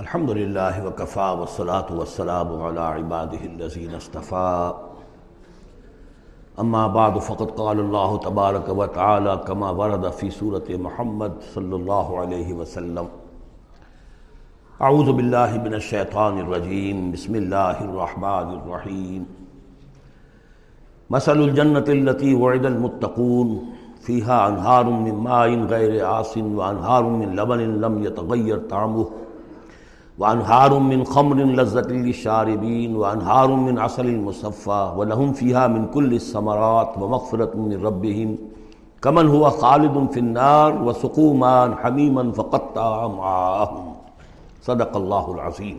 الحمد لله وكفى والصلاة والسلام على عباده الذين اصطفى أما بعد، فقد قال الله تبارك وتعالى كما ورد في سورة محمد صلى الله عليه وسلم. أعوذ بالله من الشيطان الرجيم بسم الله الرحمن الرحيم مثل الجنة التي وعد المتقون فيها أنهار من ماء غير عاص وأنهار من لبن لم يتغير طعمه. وانہار من خمر لذت للشاربین وانہار من عسل مصفى ولهم فيها من كل الثمرات ومغفرة من ربهم كمن هو خالد في النار وسقوا ماء فقطع معاهم صدق اللہ العظیم.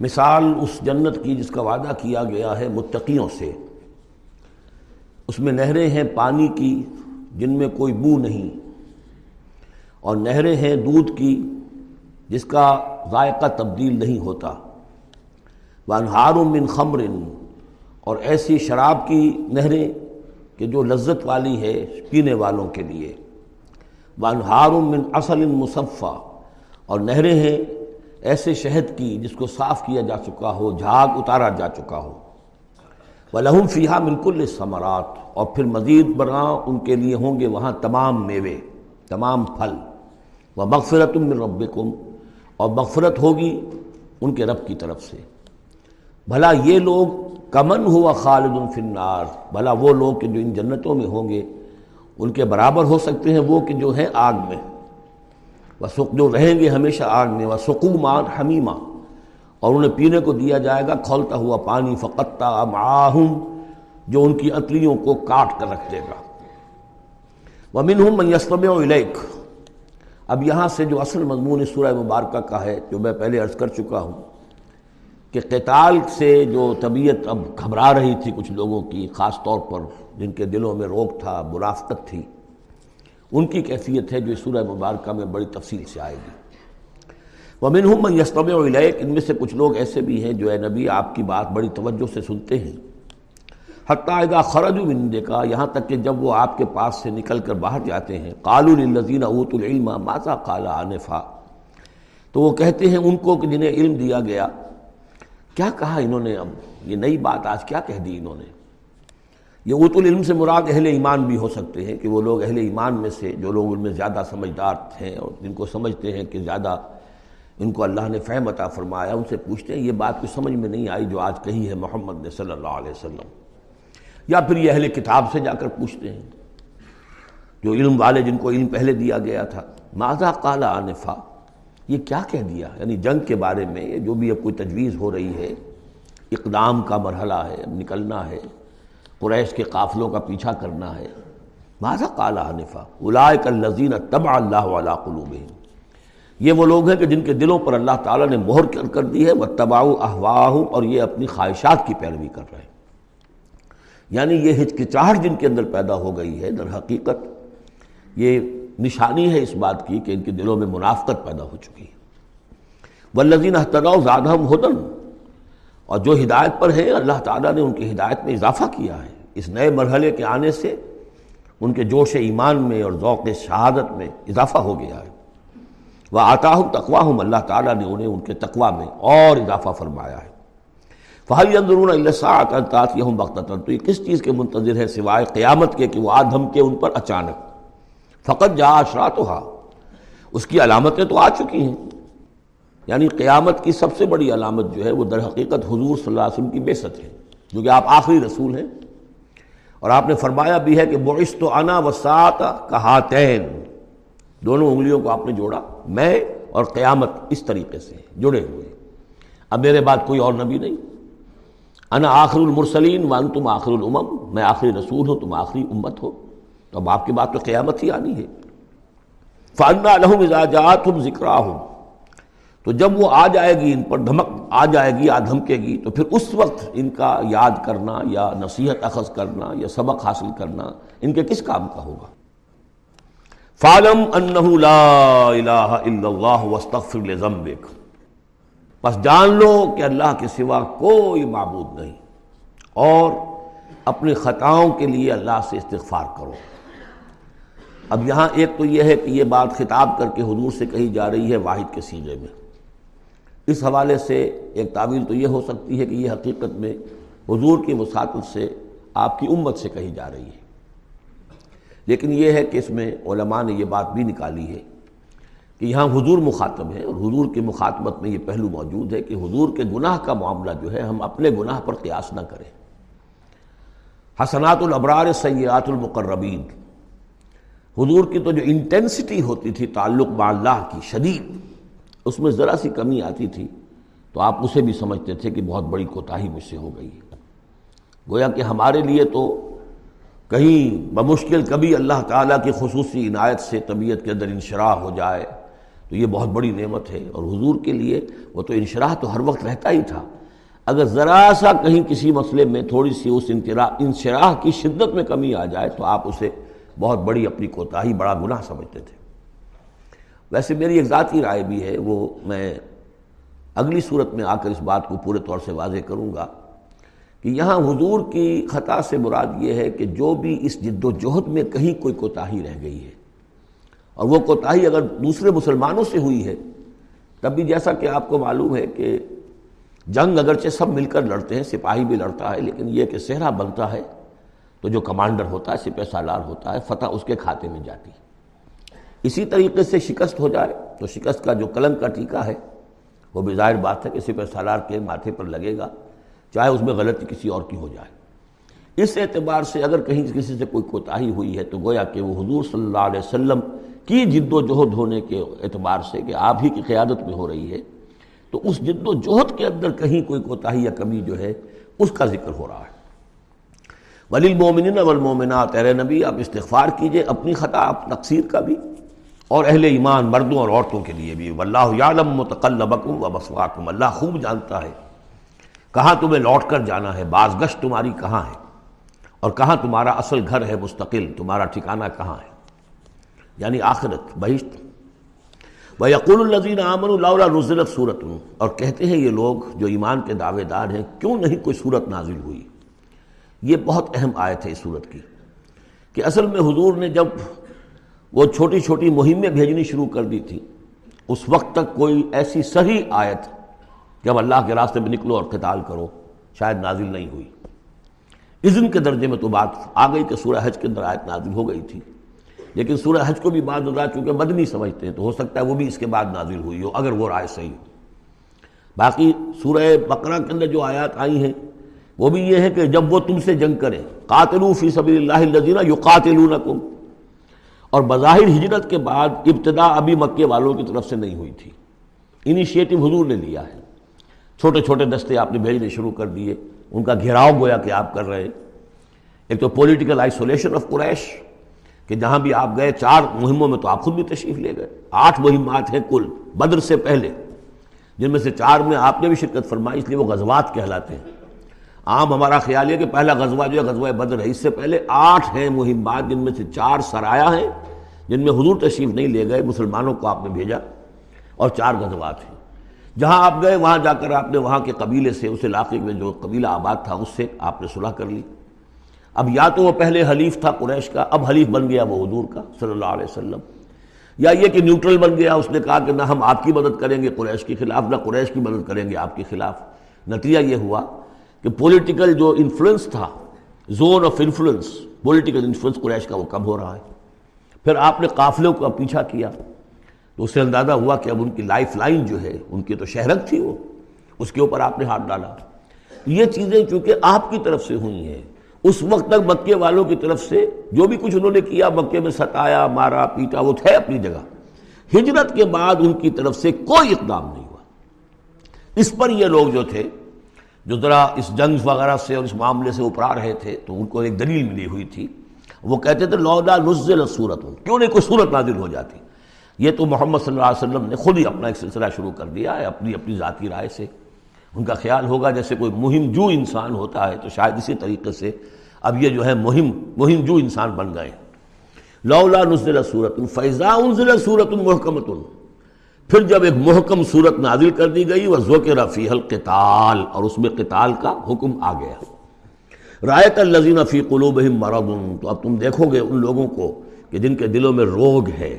مثال اس جنت کی جس کا وعدہ کیا گیا ہے متقیوں سے. اس میں نہریں ہیں پانی کی جن میں کوئی بو نہیں اور نہریں ہیں دودھ کی جس کا ذائقہ تبدیل نہیں ہوتا۔ وانہار من خمر، اور ایسی شراب کی نہریں کہ جو لذت والی ہے پینے والوں کے لیے۔ وانہار من اصل مصفہ اور نہریں ہیں ایسے شہد کی جس کو صاف کیا جا چکا ہو، جھاگ اتارا جا چکا ہو۔ وہ لہم فیحہ بالکل ثمرات اور پھر مزید برآں ان کے لیے ہوں گے وہاں تمام میوے، تمام پھل۔ وہ مغفرت من ربکم اور مغفرت ہوگی ان کے رب کی طرف سے۔ بھلا یہ لوگ کمن ہوا خالد الفنار بھلا وہ لوگ کہ جو ان جنتوں میں ہوں گے، ان کے برابر ہو سکتے ہیں وہ کہ جو ہیں آگ میں۔ وہ جو رہیں گے ہمیشہ آگ میں وہ سکومان حمیمہ۔ اور انہیں پینے کو دیا جائے گا، کھولتا ہوا پانی فقطہ معاہم، جو ان کی اتلیوں کو کاٹ کر رکھ دے گا۔ وہ منہم من یسلم الیک۔ اب یہاں سے جو اصل مضمون سورہ مبارکہ کا ہے، جو میں پہلے عرض کر چکا ہوں، کہ قتال سے جو طبیعت اب گھبرا رہی تھی کچھ لوگوں کی، خاص طور پر جن کے دلوں میں روک تھا منافقت تھی، ان کی کیفیت ہے جو سورہ مبارکہ میں بڑی تفصیل سے آئے گی۔ وہ منہم من یستم و ان میں سے کچھ لوگ ایسے بھی ہیں جو اے نبی آپ کی بات بڑی توجہ سے سنتے ہیں۔ حتیٰ خرج و کا یہاں تک کہ جب وہ آپ کے پاس سے نکل کر باہر جاتے ہیں قالو الزین اوت العلم ماذا قالا عنفا تو وہ کہتے ہیں ان کو کہ جنہیں علم دیا گیا۔ کیا کہا انہوں نے اب؟ یہ نئی بات آج کیا کہہ دی انہوں نے؟ یہ اوت العلم سے مراد اہل ایمان بھی ہو سکتے ہیں کہ وہ لوگ اہل ایمان میں سے، جو لوگ ان میں زیادہ سمجھدار ہیں اور جن کو سمجھتے ہیں کہ زیادہ ان کو اللہ نے فہم عطا فرمایا، ان سے پوچھتے ہیں، یہ بات کچھ سمجھ میں نہیں آئی جو آج کہی ہے محمد نے صلی اللہ علیہ وسلم۔ یا پھر یہ اہل کتاب سے جا کر پوچھتے ہیں۔ جو علم والے جن کو علم پہلے دیا گیا تھا، ماذا قال آنفا؟ یہ کیا کہہ دیا؟ یعنی جنگ کے بارے میں جو بھی اب کوئی تجویز ہو رہی ہے، اقدام کا مرحلہ ہے، اب نکلنا ہے، قریش کے قافلوں کا پیچھا کرنا ہے۔ ماذا قال آنفا؟ اولائک الذین تبع اللہ علی قلوبہم۔ یہ وہ لوگ ہیں کہ جن کے دلوں پر اللہ تعالیٰ نے مہر کر دی ہے وہ تباؤ احواہم اور یہ اپنی خواہشات کی پیروی کر رہے ہیں۔ یعنی یہ ہچکچاہٹ جن کے اندر پیدا ہو گئی ہے، در حقیقت یہ نشانی ہے اس بات کی کہ ان کے دلوں میں منافقت پیدا ہو چکی ہے۔ ولزین احتراء زیادہ ہدن اور جو ہدایت پر ہیں، اللہ تعالیٰ نے ان کی ہدایت میں اضافہ کیا ہے۔ اس نئے مرحلے کے آنے سے ان کے جوش ایمان میں اور ذوق شہادت میں اضافہ ہو گیا ہے۔ وہ آتا ہوں تقوا ہوں اللہ تعالیٰ نے انہیں ان کے تقوا میں اور اضافہ فرمایا ہے۔ فہل اندرون الساط الطاط یہ بختر تو یہ کس چیز کے منتظر ہے سوائے قیامت کے کہ وہ آدھم کے ان پر اچانک؟ فقط جا اشرات ہوا اس کی علامتیں تو آ چکی ہیں۔ یعنی قیامت کی سب سے بڑی علامت جو ہے وہ در حقیقت حضور صلی اللہ علیہ وسلم کی بے ست ہے، جو کہ آپ آخری رسول ہیں۔ اور آپ نے فرمایا بھی ہے کہ بعث تو انا وسعت کہاتین دونوں انگلیوں کو آپ نے جوڑا، میں اور قیامت اس طریقے سے جڑے ہوئے۔ اب میرے بعد کوئی اور نبی نہیں۔ انا آخر المرسلین وان تم آخر الامم، میں آخری رسول ہوں، تم آخری امت ہو۔ تو اب آپ کی بات تو قیامت ہی آنی ہے۔ فانا الحم اجاجات ہم ذکر تو جب وہ آ جائے گی، ان پر دھمک آ جائے گی یا دھمکے گی، تو پھر اس وقت ان کا یاد کرنا یا نصیحت اخذ کرنا یا سبق حاصل کرنا ان کے کس کام کا ہوگا؟ فالم انہ لا الہ الا اللہ واستغفر لذنبک بس جان لو کہ اللہ کے سوا کوئی معبود نہیں اور اپنی خطاؤں کے لیے اللہ سے استغفار کرو۔ اب یہاں ایک تو یہ ہے کہ یہ بات خطاب کر کے حضور سے کہی جا رہی ہے واحد کے سیغے میں۔ اس حوالے سے ایک تعویل تو یہ ہو سکتی ہے کہ یہ حقیقت میں حضور کی مساطت سے آپ کی امت سے کہی جا رہی ہے۔ لیکن یہ ہے کہ اس میں علماء نے یہ بات بھی نکالی ہے۔ کہ یہاں حضور مخاطب ہے اور حضور کی مخاطبت میں یہ پہلو موجود ہے کہ حضور کے گناہ کا معاملہ جو ہے ہم اپنے گناہ پر قیاس نہ کریں۔ حسنات الابرار سیئات المقربین۔ حضور کی تو جو انٹینسٹی ہوتی تھی تعلق با اللہ کی شدید، اس میں ذرا سی کمی آتی تھی، تو آپ اسے بھی سمجھتے تھے کہ بہت بڑی کوتاہی مجھ سے ہو گئی ہے۔ گویا کہ ہمارے لیے تو کہیں بمشکل کبھی اللہ تعالیٰ کی خصوصی عنایت سے طبیعت کے اندر انشراح ہو جائے۔ تو یہ بہت بڑی نعمت ہے اور حضور کے لیے وہ تو انشراح تو ہر وقت رہتا ہی تھا۔ اگر ذرا سا کہیں کسی مسئلے میں تھوڑی سی اس انشراح کی شدت میں کمی آ جائے تو آپ اسے بہت بڑی اپنی کوتاہی، بڑا گناہ سمجھتے تھے۔ ویسے میری ایک ذاتی رائے بھی ہے، وہ میں اگلی صورت میں آ کر اس بات کو پورے طور سے واضح کروں گا کہ یہاں حضور کی خطا سے مراد یہ ہے کہ جو بھی اس جد و جہد میں کہیں کوئی کوتاہی رہ گئی ہے اور وہ کوتاہی اگر دوسرے مسلمانوں سے ہوئی ہے، تب بھی جیسا کہ آپ کو معلوم ہے کہ جنگ اگرچہ سب مل کر لڑتے ہیں، سپاہی بھی لڑتا ہے، لیکن یہ کہ صحرا بنتا ہے تو جو کمانڈر ہوتا ہے، سپہ سالار ہوتا ہے، فتح اس کے کھاتے میں جاتی ہے۔ اسی طریقے سے شکست ہو جائے تو شکست کا جو کلنگ کا ٹیکہ ہے، وہ بھی ظاہر بات ہے کہ سپہ سالار کے ماتھے پر لگے گا، چاہے اس میں غلطی کسی اور کی ہو جائے۔ اس اعتبار سے اگر کہیں کسی سے کوئی کوتاہی ہوئی ہے، تو گویا کہ وہ حضور صلی اللہ علیہ وسلم کی جد و جہد ہونے کے اعتبار سے کہ آپ ہی کی قیادت میں ہو رہی ہے، تو اس جد و جہد کے اندر کہیں کوئی کوتاہی یا کمی جو ہے، اس کا ذکر ہو رہا ہے۔ ولی المومنین والمومنات اے نبی، آپ استغفار کیجیے اپنی خطا، آپ تقصیر کا بھی، اور اہل ایمان مردوں اور عورتوں کے لیے بھی۔ واللہ یعلم متقلبکم و مسواکم اللہ خوب جانتا ہے۔ کہاں تمہیں لوٹ کر جانا ہے؟ بعض تمہاری کہاں ہے؟ اور کہاں تمہارا اصل گھر ہے مستقل؟ تمہارا ٹھکانہ کہاں ہے؟ یعنی آخرت، بہشت۔ وہ یقول الزین امن اللہ رضرت صورت ہوں اور کہتے ہیں یہ لوگ جو ایمان کے دعوے دار ہیں، کیوں نہیں کوئی صورت نازل ہوئی؟ یہ بہت اہم آیت ہے اس صورت کی، کہ اصل میں حضور نے جب وہ چھوٹی چھوٹی مہمیں بھیجنی شروع کر دی تھی، اس وقت تک کوئی ایسی صحیح آیت جب اللہ کے راستے میں نکلو اور قتال کرو، شاید نازل نہیں ہوئی۔ اذن کے درجے میں تو بات آ گئی کہ سورہ حج کے اندر آیت نازل ہو گئی تھی۔ لیکن سورہ حج کو بھی بعد نظر چونکہ مدنی سمجھتے ہیں تو ہو سکتا ہے وہ بھی اس کے بعد نازل ہوئی ہو، اگر وہ رائے صحیح ہو۔ باقی سورہ بقرہ کے اندر جو آیات آئی ہیں، وہ بھی یہ ہے کہ جب وہ تم سے جنگ کریں، قاتلو فی سبیل اللہ الذین یقاتلونکم۔ اور بظاہر ہجرت کے بعد ابتدا ابھی مکے والوں کی طرف سے نہیں ہوئی تھی۔ انیشیٹو حضور نے لیا ہے۔ چھوٹے چھوٹے دستے آپ نے بھیجنے شروع کر دیے۔ ان کا گھیراؤ گویا کہ آپ کر رہے ایک تو پولیٹیکل آئسولیشن آف قریش کہ جہاں بھی آپ گئے چار مہموں میں تو آپ خود بھی تشریف لے گئے۔ آٹھ مہمات ہیں کل، بدر سے پہلے۔ جن میں سے چار میں آپ نے بھی شرکت فرمائی، اس لیے وہ غزوات کہلاتے ہیں۔ عام ہمارا خیال ہے کہ پہلا غزوہ جو ہے، غزوہ بدر ہے اس سے پہلے آٹھ ہیں مہمات، جن میں سے چار سرایا ہیں، جن میں حضور تشریف نہیں لے گئے، مسلمانوں کو آپ نے بھیجا۔ اور چار غزوات ہیں۔ جہاں آپ گئے، وہاں جا کر آپ نے وہاں کے قبیلے سے، اس علاقے میں جو قبیلہ آباد تھا، اس سے آپ نے صلح کر لی۔ اب یا تو وہ پہلے حلیف تھا قریش کا، اب حلیف بن گیا وہ حضور کا، صلی اللہ علیہ وسلم۔ یا یہ کہ نیوٹرل بن گیا، اس نے کہا کہ نہ ہم آپ کی مدد کریں گے قریش کے خلاف، نہ قریش کی مدد کریں گے آپ کے خلاف۔ نتیجہ یہ ہوا کہ پولیٹیکل جو انفلوئنس تھا zone of influence political influence قریش کا وہ کم ہو رہا ہے۔ پھر آپ نے قافلوں کا پیچھا کیا۔ تو اس سے اندازہ ہوا کہ اب ان کی لائف لائن جو ہے، ان کی تو شہرت تھی وہ، اس کے اوپر آپ نے ہاتھ ڈالا۔ یہ چیزیں چونکہ آپ کی طرف سے ہوئی ہیں اس وقت تک مکے والوں کی طرف سے جو بھی کچھ انہوں نے کیا، مکے میں ستایا، مارا، پیٹا، وہ تھے اپنی جگہ۔ ہجرت کے بعد ان کی طرف سے کوئی اقدام نہیں ہوا۔ اس پر یہ لوگ جو تھے، جو ذرا اس جنگ وغیرہ سے اور اس معاملے سے اوپرا رہے تھے، تو ان کو ایک دلیل ملی ہوئی تھی۔ وہ کہتے تھے لودا نزل صورت کیوں نہیں کوئی صورت نازل ہو جاتی؟ یہ تو محمد صلی اللہ علیہ وسلم نے خود ہی اپنا ایک سلسلہ شروع کر دیا ہے، اپنی اپنی ذاتی رائے سے۔ ان کا خیال ہوگا جیسے کوئی مہم جو انسان ہوتا ہے تو شاید اسی طریقے سے اب یہ جو ہے مہم مہم جو انسان بن گئے لولا نزل صورت فیضا انزل صورت محکمت پھر جب ایک محکم صورت نازل کر دی گئی وہ ذوق رفیع القتال، اور اس میں قتال کا حکم آ گیا۔ رایت الزین فی قلوبہم مرض۔ تو اب تم دیکھو گے ان لوگوں کو کہ جن کے دلوں میں روگ ہے۔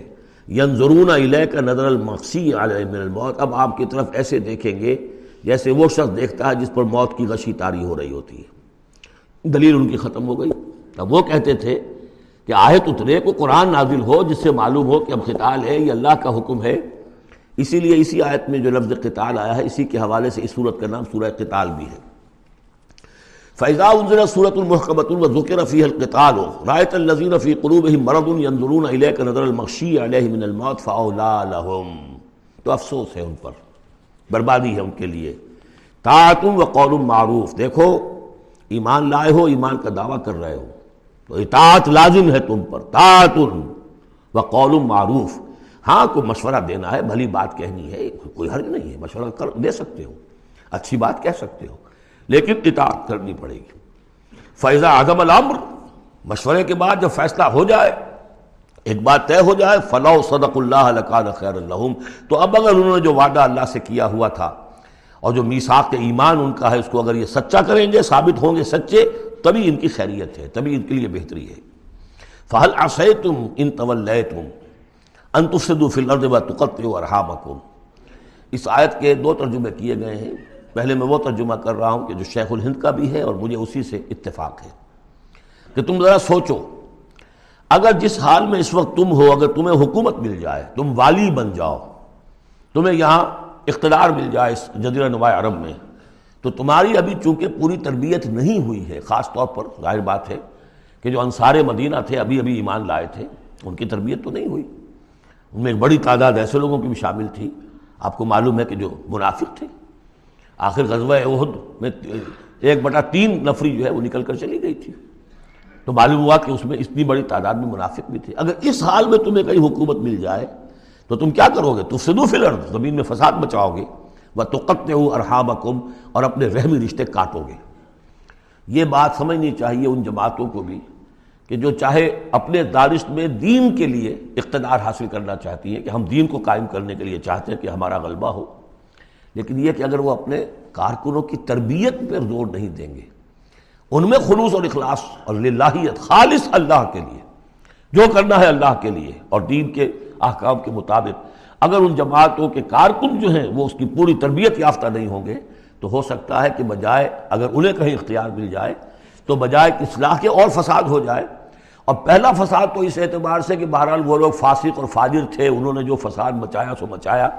ینظرون علیہ کا نظر المقسی علیہ من الموت۔ اب آپ کی طرف ایسے دیکھیں گے جیسے وہ شخص دیکھتا ہے جس پر موت کی غشی تاری ہو رہی ہوتی ہے۔ دلیل ان کی ختم ہو گئی۔ اب وہ کہتے تھے کہ آیت اترے کو قرآن نازل ہو جس سے معلوم ہو کہ اب قتال ہے، یہ اللہ کا حکم ہے۔ اسی لیے اسی آیت میں جو لفظ قتال آیا ہے، اسی کے حوالے سے اس صورت کا نام سورہ قتال بھی ہے۔ فیضا انزل صورت المحکمت ذکر فی القتال رایت الذین فی قلوبہم مرض ينظرون الیک نظر المخشی علیہ من الموت فاولا لهم۔ تو افسوس ہے ان پر۔ بربادی ہے ان کے لیے۔ طاعتم و قول معروف۔ دیکھو، ایمان لائے ہو، ایمان کا دعویٰ کر رہے ہو۔ تو اطاعت لازم ہے تم پر۔ طاعت و قول معروف۔ ہاں کوئی مشورہ دینا ہے، بھلی بات کہنی ہے، کوئی حرج نہیں ہے، مشورہ کر دے سکتے ہو۔ اچھی بات کہہ سکتے ہو، لیکن اطاعت کرنی پڑے گی۔ فیضا اعظم العمر مشورے کے بعد جب فیصلہ ہو جائے ایک بات طے ہو جائے فلاح صدق اللہ خیر الحم تو اب اگر انہوں نے جو وعدہ اللہ سے کیا ہوا تھا اور جو میساک ایمان ان کا ہے، اس کو اگر یہ سچا کریں گے، ثابت ہوں گے سچے، تبھی ان کی خیریت ہے، تبھی ان کے لیے بہتری ہے۔ فہل آسے تم ان طول تم انتفسدو فی الارض و اس آیت کے دو ترجمے کیے گئے ہیں۔ پہلے میں وہ ترجمہ کر رہا ہوں کہ جو شیخ الہند کا بھی ہے اور مجھے اسی سے اتفاق ہے۔ کہ تم ذرا سوچو اگر جس حال میں اس وقت تم ہو، اگر تمہیں حکومت مل جائے، تم والی بن جاؤ، تمہیں یہاں اقتدار مل جائے اس جزیرہ نما عرب میں، تو تمہاری ابھی چونکہ پوری تربیت نہیں ہوئی ہے، خاص طور پر ظاہر بات ہے کہ جو انصار مدینہ تھے، ابھی ابھی ایمان لائے تھے، ان کی تربیت تو نہیں ہوئی۔ ان میں ایک بڑی تعداد ایسے لوگوں کی بھی شامل تھی، آپ کو معلوم ہے کہ جو منافق تھے۔ آخر غزوہ عہد میں ایک بٹا تین نفری جو ہے وہ نکل کر چلی گئی تھی۔ تو معلوم ہوا کہ اس میں اتنی بڑی تعداد میں منافق بھی تھے۔ اگر اس حال میں تمہیں کہیں حکومت مل جائے، تو تم کیا کرو گے؟ تو سدو فلر زمین میں فساد بچاؤ گے۔ وہ تو قطع ارحام اور اپنے رحمی رشتے کاٹو گے۔ یہ بات سمجھنی چاہیے ان جماعتوں کو بھی کہ جو چاہے اپنے دارشت میں دین کے لیے اقتدار حاصل کرنا چاہتی ہیں، کہ ہم دین کو قائم کرنے کے لیے چاہتے ہیں کہ ہمارا غلبہ ہو۔ لیکن یہ کہ اگر وہ اپنے کارکنوں کی تربیت پر زور نہیں دیں گے ان میں خلوص اور اخلاص اور للہیت، خالص اللہ کے لیے۔ جو کرنا ہے اللہ کے لیے اور دین کے احکام کے مطابق۔ اگر ان جماعتوں کے کارکن جو ہیں وہ اس کی پوری تربیت یافتہ نہیں ہوں گے، تو ہو سکتا ہے کہ بجائے اگر انہیں کہیں اختیار مل جائے، تو بجائے کہ اصلاح کے اور فساد ہو جائے۔ اور پہلا فساد تو اس اعتبار سے کہ بہرحال وہ لوگ فاسق اور فاجر تھے، انہوں نے جو فساد مچایا سو مچایا۔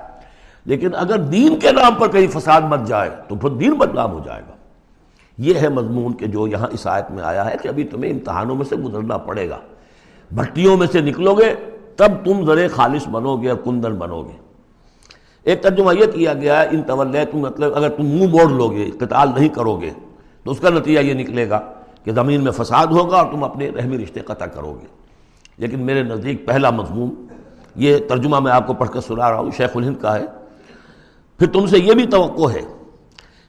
لیکن اگر دین کے نام پر کہیں فساد مت جائے، تو پھر دین بدنام ہو جائے گا۔ یہ ہے مضمون کہ جو یہاں اس آیت میں آیا ہے کہ ابھی تمہیں امتحانوں میں سے گزرنا پڑے گا۔ بھٹیوں میں سے نکلو گے، تب تم ذرے خالص بنو گے اور کندن بنو گے۔ ایک ترجمہ یہ کیا گیا ہے، ان طول تم مطلب اگر تم منہ موڑ لو گے، قتال نہیں کرو گے، تو اس کا نتیجہ یہ نکلے گا کہ زمین میں فساد ہوگا اور تم اپنے رحمی رشتے قطع کرو گے۔ لیکن میرے نزدیک پہلا مضمون، یہ ترجمہ میں آپ کو پڑھ کر سنا رہا ہوں، شیخ الہند کا ہے۔ پھر تم سے یہ بھی توقع ہے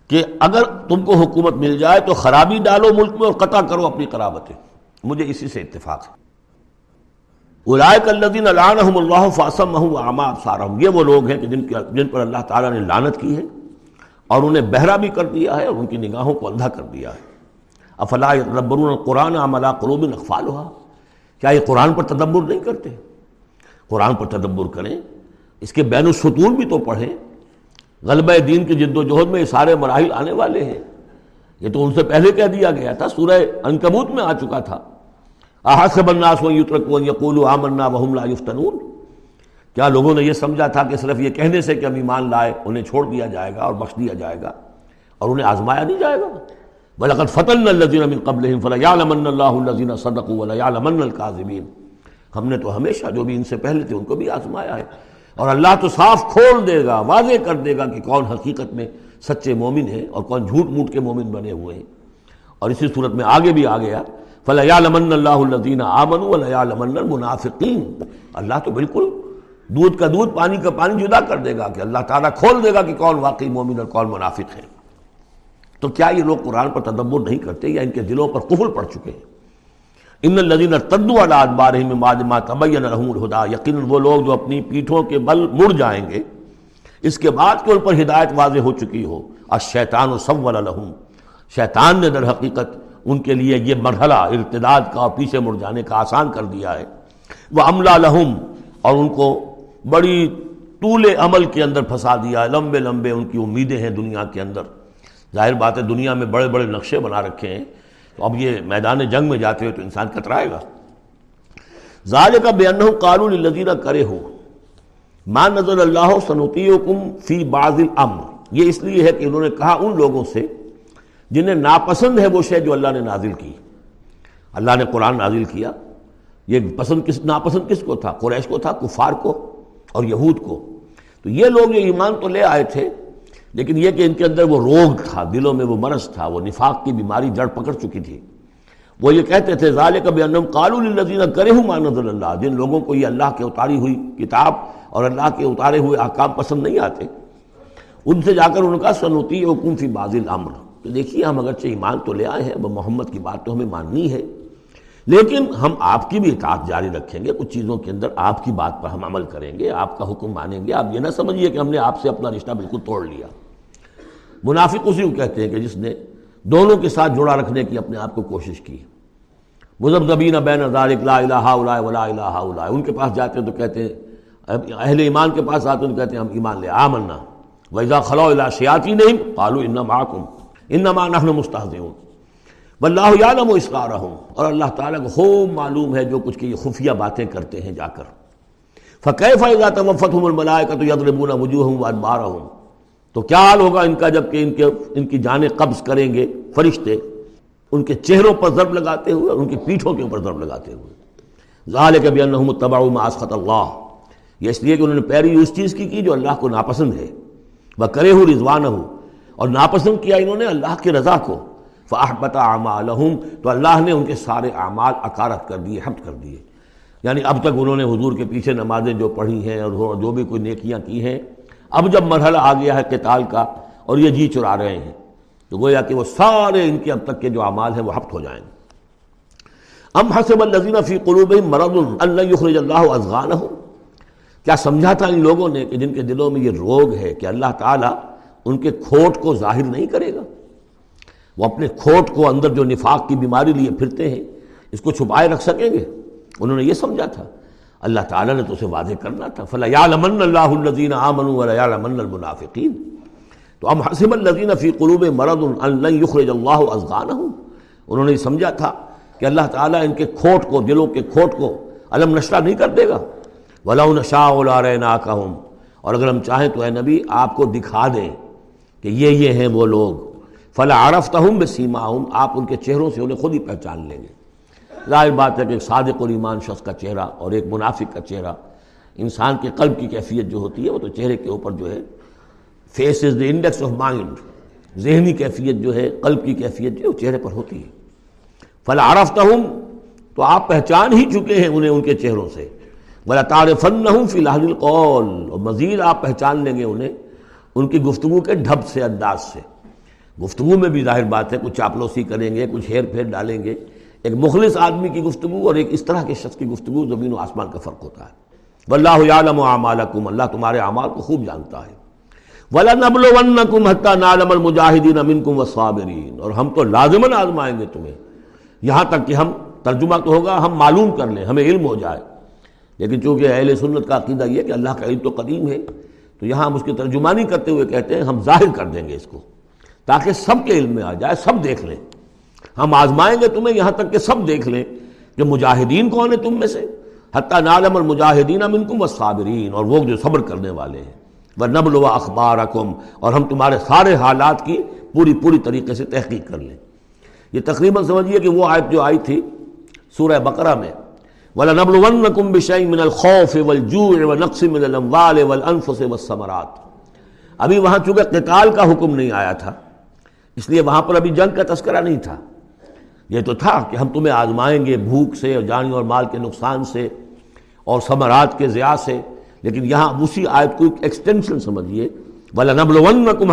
کہ اگر تم کو حکومت مل جائے تو خرابی ڈالو ملک میں اور قطع کرو اپنی قرابتیں۔ مجھے اسی سے اتفاق ہے۔ الدین اللہ فاسم سارم یہ وہ لوگ ہیں کہ جن جن پر اللہ تعالیٰ نے لانت کی ہے اور انہیں بہرا بھی کر دیا ہے اور ان کی نگاہوں کو اندھا کر دیا ہے۔ افلا ربرون قرآن عملہ قروب اقفال ہوا کیا یہ قرآن پر تدبر نہیں کرتے؟ قرآن پر تدبر کریں۔ اس کے بین السطور بھی تو پڑھیں۔ غلبہ دین کی جد و جہد میں یہ سارے مراحل آنے والے ہیں۔ یہ تو ان سے پہلے کہہ دیا گیا تھا، سورہ انکبوت میں آ چکا تھا۔ احاط بناس و یترک یقول آمنا وحم لا یفتنون۔ کیا لوگوں نے یہ سمجھا تھا کہ صرف یہ کہنے سے کہ ہم ایمان لائے، انہیں چھوڑ دیا جائے گا اور بخش دیا جائے گا؟ اور انہیں آزمایا نہیں جائے گا؟ بلقت فتن الزین من قبل فلیعلمن اللہ الزین صدق ولیعلمن القاظمین ہم نے تو ہمیشہ جو بھی ان سے پہلے تھے، ان کو بھی آزمایا ہے۔ اور اللہ تو صاف کھول دے گا، واضح کر دے گا کہ کون حقیقت میں سچے مومن ہیں اور کون جھوٹ موٹ کے مومن بنے ہوئے ہیں۔ اور اسی صورت میں آگے بھی آ گیا فلیعلمن اللہ الزین آمن ولیعلمن المنافقین اللہ تو بالکل دودھ کا دودھ، پانی کا پانی جدا کر دے گا کہ اللہ تعالیٰ کھول دے گا کہ کون واقعی مومن اور کون منافق ہے۔ تو کیا یہ لوگ قرآن پر تدبر نہیں کرتے یا ان کے دلوں پر قفل پڑ چکے ہیں؟ ان الدین تدو ادبار میں ماجما تبین رحم الہدا یقین وہ لوگ جو اپنی پیٹھوں کے بل مڑ جائیں گے، اس کے بعد کہ ان پر ہدایت واضح ہو چکی ہو. اور شیطان و سب الحم شیطان نے در حقیقت ان کے لیے یہ مرحلہ، ارتداد کا اور پیچھے مڑ جانے کا آسان کر دیا ہے. وہ عملہ لہم اور ان کو بڑی طول عمل کے اندر پھنسا دیا لمبے لمبے ان کی امیدیں ہیں دنیا کے اندر. ظاہر بات ہے دنیا میں بڑے بڑے نقشے بنا رکھے ہیں تو اب یہ میدان جنگ میں جاتے ہوئے تو انسان کترائے گا۔ ظال کا بے قانون الزیرہ کرے ہو مان نظر اللہ سنوتی فی باز الامر۔ یہ اس لیے ہے کہ انہوں نے کہا ان لوگوں سے جنہیں ناپسند ہے وہ شے جو اللہ نے نازل کی۔ اللہ نے قرآن نازل کیا۔ یہ پسند کس، ناپسند کس کو تھا؟ قریش کو تھا، کفار کو اور یہود کو۔ تو یہ لوگ یہ ایمان تو لے آئے تھے۔ لیکن یہ کہ ان کے اندر وہ روگ تھا، دلوں میں وہ مرض تھا، وہ نفاق کی بیماری جڑ پکڑ چکی تھی۔ وہ یہ کہتے تھے ظال کب انم کالو کرے ہوں ماند اللہ، جن لوگوں کو یہ اللہ کے اتاری ہوئی کتاب اور اللہ کے اتارے ہوئے احکام پسند نہیں آتے۔ ان سے جا کر ان کا سنوتی حکم فی بازل امر تو دیکھیے، ہم اگرچہ ایمان تو لے آئے ہیں، وہ محمد کی بات تو ہمیں ماننی ہے، لیکن ہم آپ کی بھی اطاعت جاری رکھیں گے، کچھ چیزوں کے اندر آپ کی بات پر ہم عمل کریں گے، آپ کا حکم مانیں گے۔ آپ یہ نہ سمجھیے کہ ہم نے آپ سے اپنا رشتہ بالکل توڑ لیا۔ منافق اسی کو کہتے ہیں کہ جس نے دونوں کے ساتھ جوڑا رکھنے کی اپنے آپ کو کوشش کی۔ مذہب بین لا الہ الا ولا الہ الا ان کے پاس جاتے ہیں تو کہتے ہیں اہل ایمان کے پاس آتے ہیں تو کہتے ہیں، ہم ایمان لے، آمنا۔ ویزا خلو الا سیاتی نہیں قالو انما آکم انما نحن مستحزئون واللہ یعلم اسرارہم اور اللہ تعالیٰ کو خوب معلوم ہے جو کچھ کی خفیہ باتیں کرتے ہیں جا کر۔ فکیف اذا توفتهم الملائکۃ یضربون وجوہهم وادبارہم۔ تو کیا حال ہوگا ان کا جبکہ ان کے ان کی جانیں قبض کریں گے فرشتے؟ ان کے چہروں پر ضرب لگاتے ہوئے اور ان کی پیٹھوں کے اوپر ضرب لگاتے ہوئے۔ ظالک بانہم اتبعوا ما اسخط اللہ یہ اس لیے کہ انہوں نے پیری اس چیز کی کی جو اللہ کو ناپسند ہے۔ وہ کرے ہو رضوان ہو اور ناپسند کیا انہوں نے اللہ کی رضا کو۔ فاحبط اعمالہم تو اللہ نے ان کے سارے اعمال اکارت کر دیے حبت کر دیے۔ یعنی اب تک انہوں نے حضور کے پیچھے نمازیں جو پڑھی ہیں اور جو بھی کوئی نیکیاں کی ہیں اب جب مرحلہ آ گیا ہے قتال کا اور یہ جی چرا رہے ہیں تو گویا کہ وہ سارے ان کے اب تک کے جو اعمال ہیں وہ ہفت ہو جائیں گے۔ ام حسب الزین فی قلوب مرض اللہ یخرج اللہ ازغان ہو کیا سمجھا تھا ان لوگوں نے کہ جن کے دلوں میں یہ روگ ہے کہ اللہ تعالیٰ ان کے کھوٹ کو ظاہر نہیں کرے گا؟ وہ اپنے کھوٹ کو اندر جو نفاق کی بیماری لیے پھرتے ہیں، اس کو چھپائے رکھ سکیں گے؟ انہوں نے یہ سمجھا تھا۔ اللہ تعالیٰ نے تو اسے واضح کرنا تھا۔ فلا یا لمن اللہ الزین آمن ولا لمن المنافقین تو ام حسب الزین فی قلوب مرد اللہ یخرج اللہ ازغان انہوں نے سمجھا تھا کہ اللہ تعالیٰ ان کے کھوٹ کو، دلوں کے کھوٹ کو علم نشرہ نہیں کر دے گا۔ ولا نشا اولا رنا اور اگر ہم چاہیں تو اے نبی آپ کو دکھا دیں کہ یہ یہ ہیں وہ لوگ۔ فلا عرفت ہوں سیما آپ ان کے چہروں سے انہیں خود ہی پہچان لیں گے۔ ظاہر بات ہے کہ ایک صادق اور ایمان شخص کا چہرہ اور ایک منافق کا چہرہ انسان کے قلب کی کیفیت جو ہوتی ہے وہ تو چہرے کے اوپر جو ہے face is the index of mind, ذہنی کیفیت جو ہے، قلب کی کیفیت جو ہے وہ چہرے پر ہوتی ہے۔ فلا عرفت ہوں تو آپ پہچان ہی چکے ہیں انہیں ان کے چہروں سے۔ بلا تار فن نہ ہوں فی الحال القول، اور مزید آپ پہچان لیں گے انہیں ان کی گفتگو کے ڈھب سے، انداز سے۔ گفتگو میں بھی ظاہر بات ہے، کچھ چاپلوسی کریں گے، کچھ ہیر پھیر ڈالیں گے۔ ایک مخلص آدمی کی گفتگو اور ایک اس طرح کے شخص کی گفتگو، زمین و آسمان کا فرق ہوتا ہے۔ واللہ یعلم اعمالکم، اللہ تمہارے اعمال کو خوب جانتا ہے۔ وَلَنَبْلُوَنَّكُمْ حَتَّى نَعْلَمَ الْمُجَاهِدِينَ مِنْكُمْ وَالصَّابِرِينَ۔ اور ہم تو لازماً آزمائیں گے تمہیں۔ یہاں تک کہ ہم ترجمہ تو ہوگا، ہم معلوم کر لیں، ہمیں علم ہو جائے۔ لیکن چونکہ اہل سنت کا عقیدہ یہ کہ اللہ کا علم تو قدیم ہے، تو یہاں ہم اس کی ترجمانی کرتے ہوئے کہتے ہیں، ہم ظاہر کر دیں گے اس کو، تاکہ سب کے علم میں آ جائے، سب دیکھ لیں۔ ہم آزمائیں گے تمہیں یہاں تک کہ سب دیکھ لیں کہ مجاہدین کون ہیں تم میں سے؟ حتیٰ نالم المجاہدین منکم والصابرین، اور وہ جو صبر کرنے والے ہیں۔ وہ نبل و اخبار اور ہم تمہارے سارے حالات کی پوری پوری طریقے سے تحقیق کر لیں۔ یہ تقریباً سمجھیے کہ وہ آیت جو آئی تھی سورہ بقرہ میں، وَلَنَبْلُوَنَّكُمْ بِشَيْءٍ مِّنَ الْخَوْفِ وَالْجُوعِ وَنَقْصٍ مِّنَ الْأَمْوَالِ وَالْأَنفُسِ وَالثَّمَرَاتِ۔ ابھی وہاں چونکہ قتال کا حکم نہیں آیا تھا، اس لیے وہاں پر ابھی جنگ کا تذکرہ نہیں تھا۔ یہ تو تھا کہ ہم تمہیں آزمائیں گے بھوک سے اور جانی اور مال کے نقصان سے اور ثمرات کے ضیاء سے۔ لیکن یہاں اسی آیت کو ایک ایکسٹینشن سمجھیے۔ بلا نبل ون کم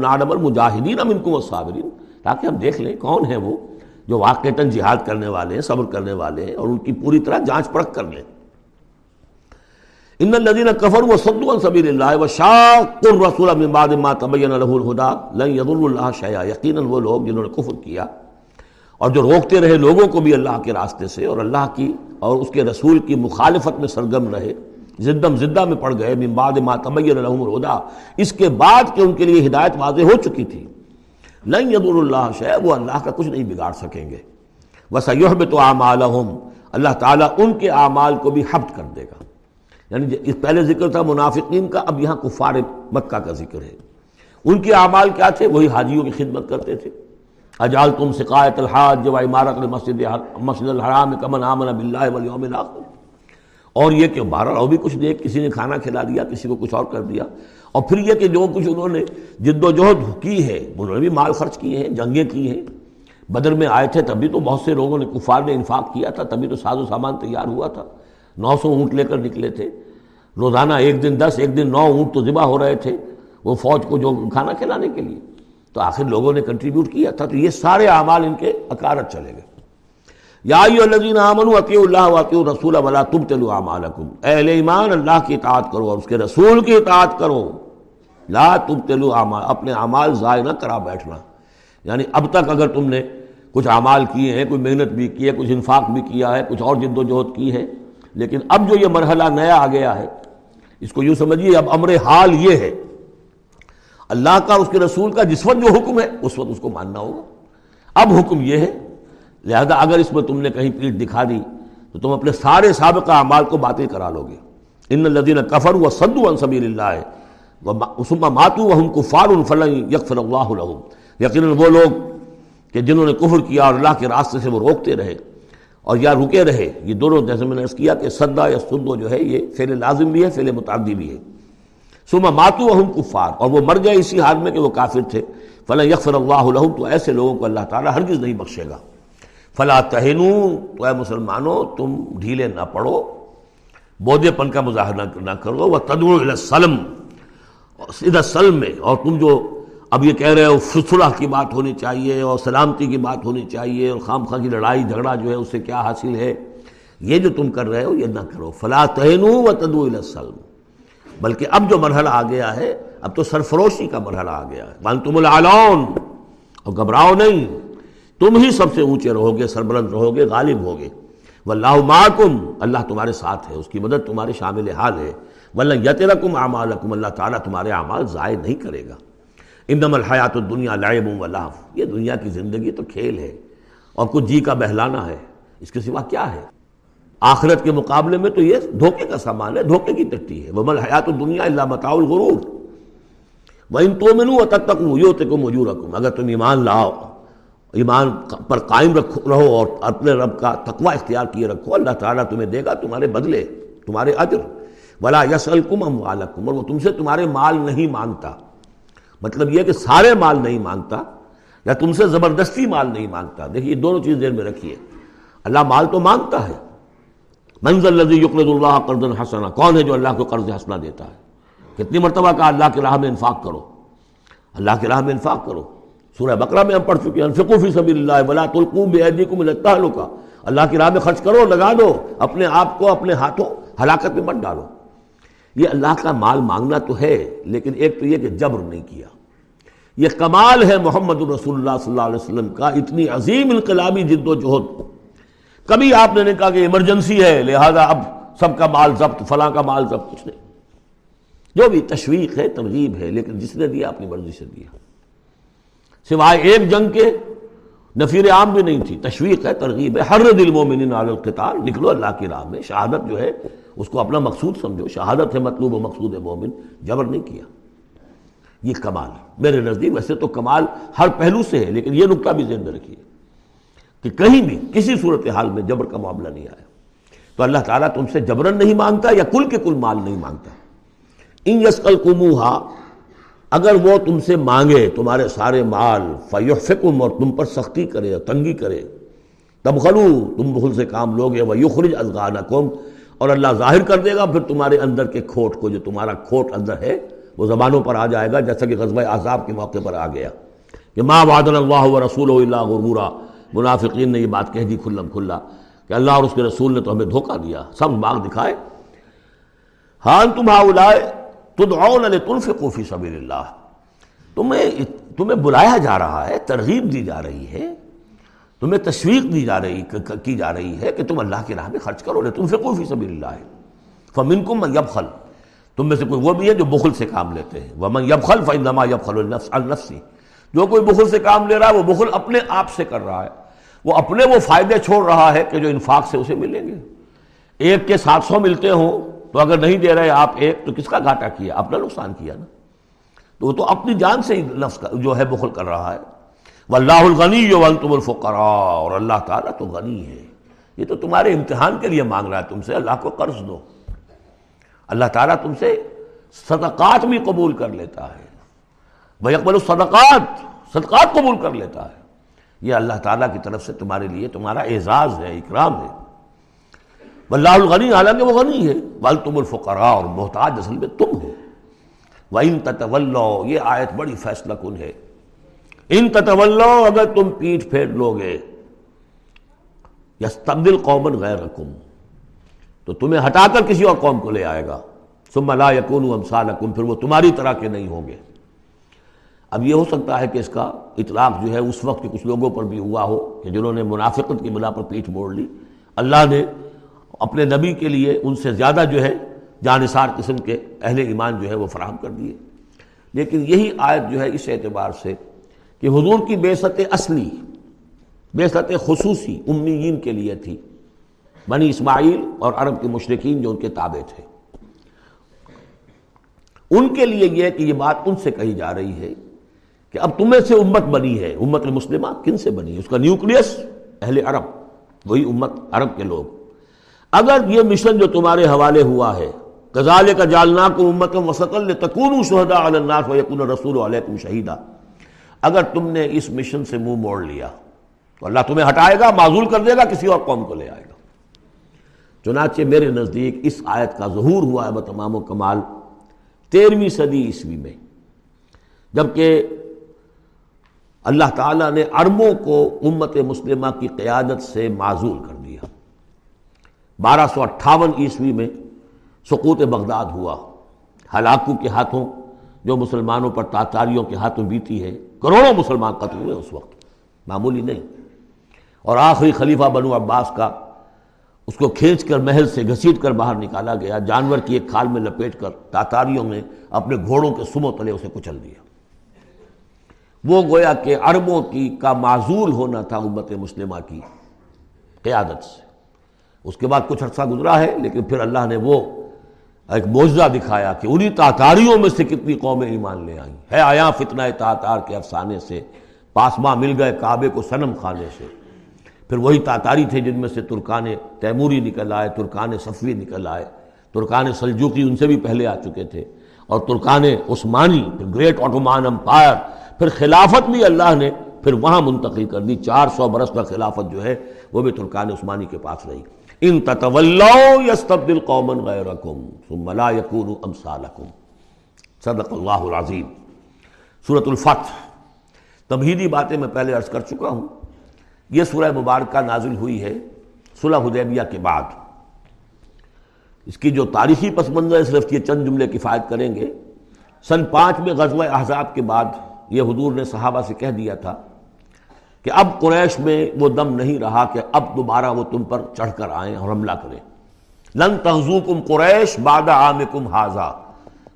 نارم المجاہدین امن کم صابرین تاکہ ہم دیکھ لیں کون ہے وہ جو واقعتاً جہاد کرنے والے ہیں، صبر کرنے والے ہیں اور ان کی پوری طرح جانچ پرکھ کر لیں۔ ان الذين كفروا وصدوا عن سبيل الله وشاقوا الرسول من بعد ما تبين له الهدى، لن يضر الله شيئا۔ یقینا وہ لوگ جنہوں نے کفر کیا اور جو روکتے رہے لوگوں کو بھی اللہ کے راستے سے اور اللہ کی اور اس کے رسول کی مخالفت میں سرگم رہے زدم زدہ میں پڑ گئے، من بعد ما تبین لهم الہدا اس کے بعد کہ ان کے لیے ہدایت واضح ہو چکی تھی۔ لن یدور اللہ شے وہ اللہ کا کچھ نہیں بگاڑ سکیں گے۔ وسیحبط اعمالهم اللہ تعالیٰ ان کے اعمال کو بھی حبت کر دے گا۔ یعنی اس پہلے ذکر تھا، منافقین کا، اب یہاں کفار مکہ کا ذکر ہے۔ ان کے اعمال کیا تھے؟ وہی حاجیوں کی خدمت کرتے تھے۔ اجال تم سقایت الحاج جو عمارت مسجد مسجد الحرام کمن آمن باللہ والیوم الاخر. اور یہ کہ بارہ اور بھی کچھ دے کسی نے کھانا کھلا دیا، کسی کو کچھ اور کر دیا۔ اور پھر یہ کہ جو کچھ انہوں نے جد و جہد کی ہے، انہوں نے بھی مال خرچ کیے ہیں، جنگیں کی ہیں۔ بدر میں آئے تھے تبھی تو بہت سے لوگوں نے کفار نے انفاق کیا تھا، تبھی تو ساز و سامان تیار ہوا تھا۔ نو سو اونٹ لے کر نکلے تھے۔ روزانہ ایک دن دس، ایک دن نو اونٹ تو ذبح ہو رہے تھے، وہ فوج کو جو کھانا کھلانے کے لیے۔ تو آخر لوگوں نے کنٹریبیوٹ کیا تھا تو یہ سارے اعمال ان کے اکارت چلے گئے۔ یا الذین آمنوا اطیعوا اللہ واطیعوا الرسول ولا تبطلوا اعمالکم۔ اہل ایمان، اللہ کی اطاعت کرو اور اس کے رسول کی اطاعت کرو۔ لا تبطلوا اعمال، اپنے اعمال ضائع نہ کرا بیٹھنا۔ یعنی اب تک اگر تم نے کچھ اعمال کیے ہیں، کوئی محنت بھی کی ہے، کچھ انفاق بھی کیا ہے، کچھ اور جد و جہد کی ہے، لیکن اب جو یہ مرحلہ نیا آ گیا ہے، اس کو یوں سمجھیے، اب امر حال یہ ہے اللہ کا اس کے رسول کا جس وقت جو حکم ہے، اس وقت اس کو ماننا ہوگا۔ اب حکم یہ ہے، لہذا اگر اس میں تم نے کہیں پیٹ دکھا دی، تو تم اپنے سارے سابقہ اعمال کو باطل کرا لو گے ان الدین کفر و سدو انصبیر اللہ ہے ماتو ہم کفار الفلن یکفر اللہ الحم یقیناً وہ لوگ کہ جنہوں نے کفر کیا اور اللہ کے راستے سے وہ روکتے رہے اور یا رکے رہے۔ یہ دونوں جیسے میں نے اس کیا کہ صدا یا سدو جو ہے، یہ فیل لازم بھی ہے فیل متعدی بھی ہے۔ سما ماتو ہم کفار، اور وہ مر گئے اسی حال میں کہ وہ کافر تھے۔ فلاں یکفر اللہ الحم تو ایسے لوگوں کو اللہ تعالیٰ ہرگز نہیں بخشے گا۔ فلا تہنو تو اے مسلمانوں، تم ڈھیلے نہ پڑو۔ بودے پن کا مظاہرہ نہ کرو۔ وہ تدور سلم سلم میں، اور تم جو اب یہ کہہ رہے ہو، فصلہ کی بات ہونی چاہیے اور سلامتی کی بات ہونی چاہیے، اور خام خواہ کی لڑائی جھگڑا جو ہے، اس سے کیا حاصل ہے؟ یہ جو تم کر رہے ہو، یہ نہ کرو۔ فلا تہنو و تدو السلم۔ بلکہ اب جو مرحلہ آ گیا ہے، اب تو سرفروشی کا مرحلہ آ گیا ہے۔ مان تم العلون، اور گھبراؤ نہیں۔ تم ہی سب سے اونچے رہو گے سربلند رہو گے غالب ہوگے۔ واللہ معکم، اللہ تمہارے ساتھ ہے، اس کی مدد تمہارے شامل حال ہے۔ ولہ یترکم اعمالکم، اللہ تعالیٰ تمہارے اعمال ضائع نہیں کرے گا۔ انم الحیات الدنیا لعب و لاف یہ دنیا کی زندگی تو کھیل ہے، اور کچھ جی کا بہلانا ہے۔ اس کے سوا کیا ہے؟ آخرت کے مقابلے میں تو یہ دھوکے کا سامان ہے، دھوکے کی تٹی ہے۔ ومل حیات الدنیا اللہ بتاؤ الغرور۔ وَإِن تُؤْمِنُوا وَتَتَّقُوا يُؤْتِكُمْ أُجُورَكُمْ۔ اگر تم ایمان لاؤ، ایمان پر قائم رکھو، رہو اور اپنے رب کا تقوی اختیار کیے رکھو، اللہ تعالیٰ تمہیں دے گا تمہارے بدلے، تمہارے عجر ولا یسلکم اموالکم اور وہ تم سے تمہارے مال نہیں مانگتا مطلب یہ کہ سارے مال نہیں مانگتا یا تم سے زبردستی مال نہیں مانگتا دیکھیے دونوں چیز دیر میں رکھیے۔ اللہ مال تو مانگتا ہے۔ منزل لذی یقرض اللہ قرض حسنا؟ کون ہے جو اللہ کو قرض حسنا دیتا ہے؟ کتنی مرتبہ کا اللہ کے راہ میں انفاق کرو۔ اللہ کے راہ میں انفاق کرو۔ سورہ بقرہ میں ہم پڑھ چکے ہیں فقو فی سبیل اللہ ولا تلقوا بایدیکم الى اللہ کی راہ میں خرچ کرو، لگا دو۔ اپنے آپ کو، اپنے ہاتھوں ہلاکت میں مت ڈالو۔ یہ اللہ کا مال مانگنا تو ہے، لیکن ایک تو یہ کہ جبر نہیں کیا۔ یہ کمال ہے محمد الرسول اللہ صلی اللہ علیہ وسلم کا، اتنی عظیم انقلابی جد و جہد۔ کبھی آپ نے کہا کہ ایمرجنسی ہے، لہذا اب سب کا مال ضبط، فلاں کا مال ضبط، کچھ نہیں۔ جو بھی تشویق ہے ترغیب ہے، لیکن جس نے دیا، اپنی مرضی سے دیا۔ سوائے ایک جنگ کے، نفیر عام بھی نہیں تھی۔ تشویق ہے، ترغیب ہے۔ ہر دل مومن القتال، نکلو اللہ کی راہ میں۔ شہادت جو ہے، اس کو اپنا مقصود سمجھو۔ شہادت ہے مطلوب و مقصود مومن۔ جبر نہیں کیا۔ یہ کمال ہے۔ میرے نزدیک ویسے تو کمال ہر پہلو سے ہے، لیکن یہ نقطہ بھی ذہن میں رکھیے۔ کہ کہیں بھی کسی صورت حال میں جبر کا معاملہ نہیں آیا۔ تو اللہ تعالیٰ تم سے جبرن نہیں مانگتا یا کل کے کل مال نہیں مانگتا۔ ان یسکل کموہا اگر وہ تم سے مانگے، تمہارے سارے مال فیحفکم اور تم پر سختی کرے تنگی کرے۔ تب خلو تم بخل سے کام لوگے وہ یخرج ازغانکم اور اللہ ظاہر کر دے گا، پھر تمہارے اندر کے کھوٹ کو، جو تمہارا کھوٹ اندر ہے، وہ زبانوں پر آ جائے گا، جیسا کہ غزوہ عذاب کے موقع پر آ گیا۔ کہ ماں وعدن اللہ و رسول اللہ غرورا۔ منافقین نے یہ بات کہہ دی کھلم کھلا کہ اللہ اور اس کے رسول نے تو ہمیں دھوکہ دیا، سب باغ دکھائے۔ ہاں تم ہاؤلائے تدعون لتنفقوا فی سبیل اللہ تمہیں تمہیں بلایا جا رہا ہے، ترغیب دی جا رہی ہے، تمہیں تشویق دی جا رہی کی جا رہی ہے کہ تم اللہ کی راہ میں خرچ کرو لے تم سے فی سبیل اللہ ہے فمن کم یبخل۔ تم میں سے کوئی وہ بھی ہے جو بخل سے کام لیتے ہیں۔ وہ من یبخل فنما یبخل النفسی جو کوئی بخل سے کام لے رہا ہے، وہ بخل اپنے آپ سے کر رہا ہے۔ وہ اپنے وہ فائدے چھوڑ رہا ہے کہ جو انفاق سے اسے ملیں گے۔ ایک کے سات سو ملتے ہوں تو اگر نہیں دے رہے آپ ایک، تو کس کا گھاٹا کیا؟ اپنا نقصان کیا نا۔ تو وہ تو اپنی جان سے ہی نفس جو ہے بخل کر رہا ہے۔ وہ اللہ الغنی جو تم الفقرا اور اللہ تعالیٰ تو غنی ہے۔ یہ تو تمہارے امتحان کے لیے مانگ رہا ہے تم سے۔ اللہ کو قرض دو۔ اللہ تعالیٰ تم سے صدقات بھی قبول کر لیتا ہے۔ بھائی اکبر صدقات صدقات قبول کر لیتا ہے۔ یہ اللہ تعالیٰ کی طرف سے تمہارے لیے تمہارا اعزاز ہے، اکرام ہے۔ اللہ الغنی، حالانکہ وہ غنی ہے۔ بل تم الفقراء، اور محتاج اصل میں تم ہو وہ ان یہ آیت بڑی فیصلہ کن ہے۔ ان تطولو اگر تم پیٹ پھیر لو گے یس تبدیل قومن غیر رقم تو تمہیں ہٹا کر کسی اور قوم کو لے آئے گا۔ ثم لا یکون امثالکم پھر وہ تمہاری طرح کے نہیں ہوں گے۔ اب یہ ہو سکتا ہے کہ اس کا اطلاق جو ہے اس وقت کچھ لوگوں پر بھی ہوا ہو کہ جنہوں نے منافقت کی بنا پر پیٹھ موڑ لی۔ اللہ نے اپنے نبی کے لیے ان سے زیادہ جو ہے جانصار قسم کے اہل ایمان جو ہے وہ فراہم کر دیے۔ لیکن یہی آیت جو ہے اس اعتبار سے کہ حضور کی بے ست اصلی بے ست خصوصی امیین کے لیے تھی۔ بنی اسماعیل اور عرب کے مشرقین جو ان کے تابع تھے۔ ان کے لیے یہ کہ یہ بات ان سے کہی جا رہی ہے کہ اب تمہیں سے امت بنی ہے، امت المسلمہ کن سے بنی ہے؟ اس کا نیوکلیس اہل عرب، وہی امت عرب کے لوگ۔ اگر یہ مشن جو تمہارے حوالے ہوا ہے کزال کا جالنا کو امت وسطل تکون شہدا الناس و یقون رسول علیکم شہیدہ اگر تم نے اس مشن سے منہ موڑ لیا، تو اللہ تمہیں ہٹائے گا، معذول کر دے گا، کسی اور قوم کو لے آئے گا۔ چنانچہ میرے نزدیک اس آیت کا ظہور ہوا ہے، بتمام و کمال تیرہویں صدی عیسوی میں۔ جبکہ اللہ تعالیٰ نے عربوں کو امت مسلمہ کی قیادت سے معذول کر دیا۔ بارہ سو اٹھاون عیسوی میں سقوط بغداد ہوا۔ ہلاکو کے ہاتھوں جو مسلمانوں پر تاتاریوں کے ہاتھوں بیتی ہے، کروڑوں مسلمان قتل ہوئے اس وقت۔ معمولی نہیں۔ اور آخری خلیفہ بنو عباس کا اس کو کھینچ کر، محل سے گھسیٹ کر باہر نکالا گیا۔ جانور کی ایک کھال میں لپیٹ کر تاتاریوں نے اپنے گھوڑوں کے سمو تلے اسے کچل دیا۔ وہ گویا کہ عربوں کی کا معذول ہونا تھا امت مسلمہ کی قیادت سے۔ اس کے بعد کچھ عرصہ گزرا ہے، لیکن پھر اللہ نے وہ ایک موجزہ دکھایا کہ انہی تاتاریوں میں سے کتنی قومیں ایمان لے آئیں۔ ہے آیا فتنہ تاتار کے افسانے سے؟ پاسما مل گئے کعبے کو سنم خانے سے۔ پھر وہی تاتاری تھے جن میں سے ترکان تیموری نکل آئے، ترکان صفوی نکل آئے۔ ترکان سلجوکی ان سے بھی پہلے آ چکے تھے۔ اور ترکان عثمانی پھر گریٹ آٹومان امپائر پھر خلافت بھی اللہ نے پھر وہاں منتقل کر دی۔ چار سو برس کا خلافت جو ہے وہ بھی ترکان عثمانی کے پاس رہی۔ ان تتولو یستبدل قومن غیرکم ثم لا یکونو امثالکم۔ صدق اللہ العظیم۔ سورة الفتح۔ تمہیدی باتیں میں پہلے عرض کر چکا ہوں۔ یہ سورہ مبارکہ نازل ہوئی ہے صلح حدیبیہ کے بعد۔ اس کی جو تاریخی پس منظر ہے، صرف یہ چند جملے کفایت کریں گے۔ سن پانچ میں غزوہ احزاب کے بعد یہ حضور نے صحابہ سے کہہ دیا تھا کہ اب قریش میں وہ دم نہیں رہا کہ اب دوبارہ وہ تم پر چڑھ کر آئیں اور حملہ کریں۔ لن تغزوکم قریش بعد عامکم حاضا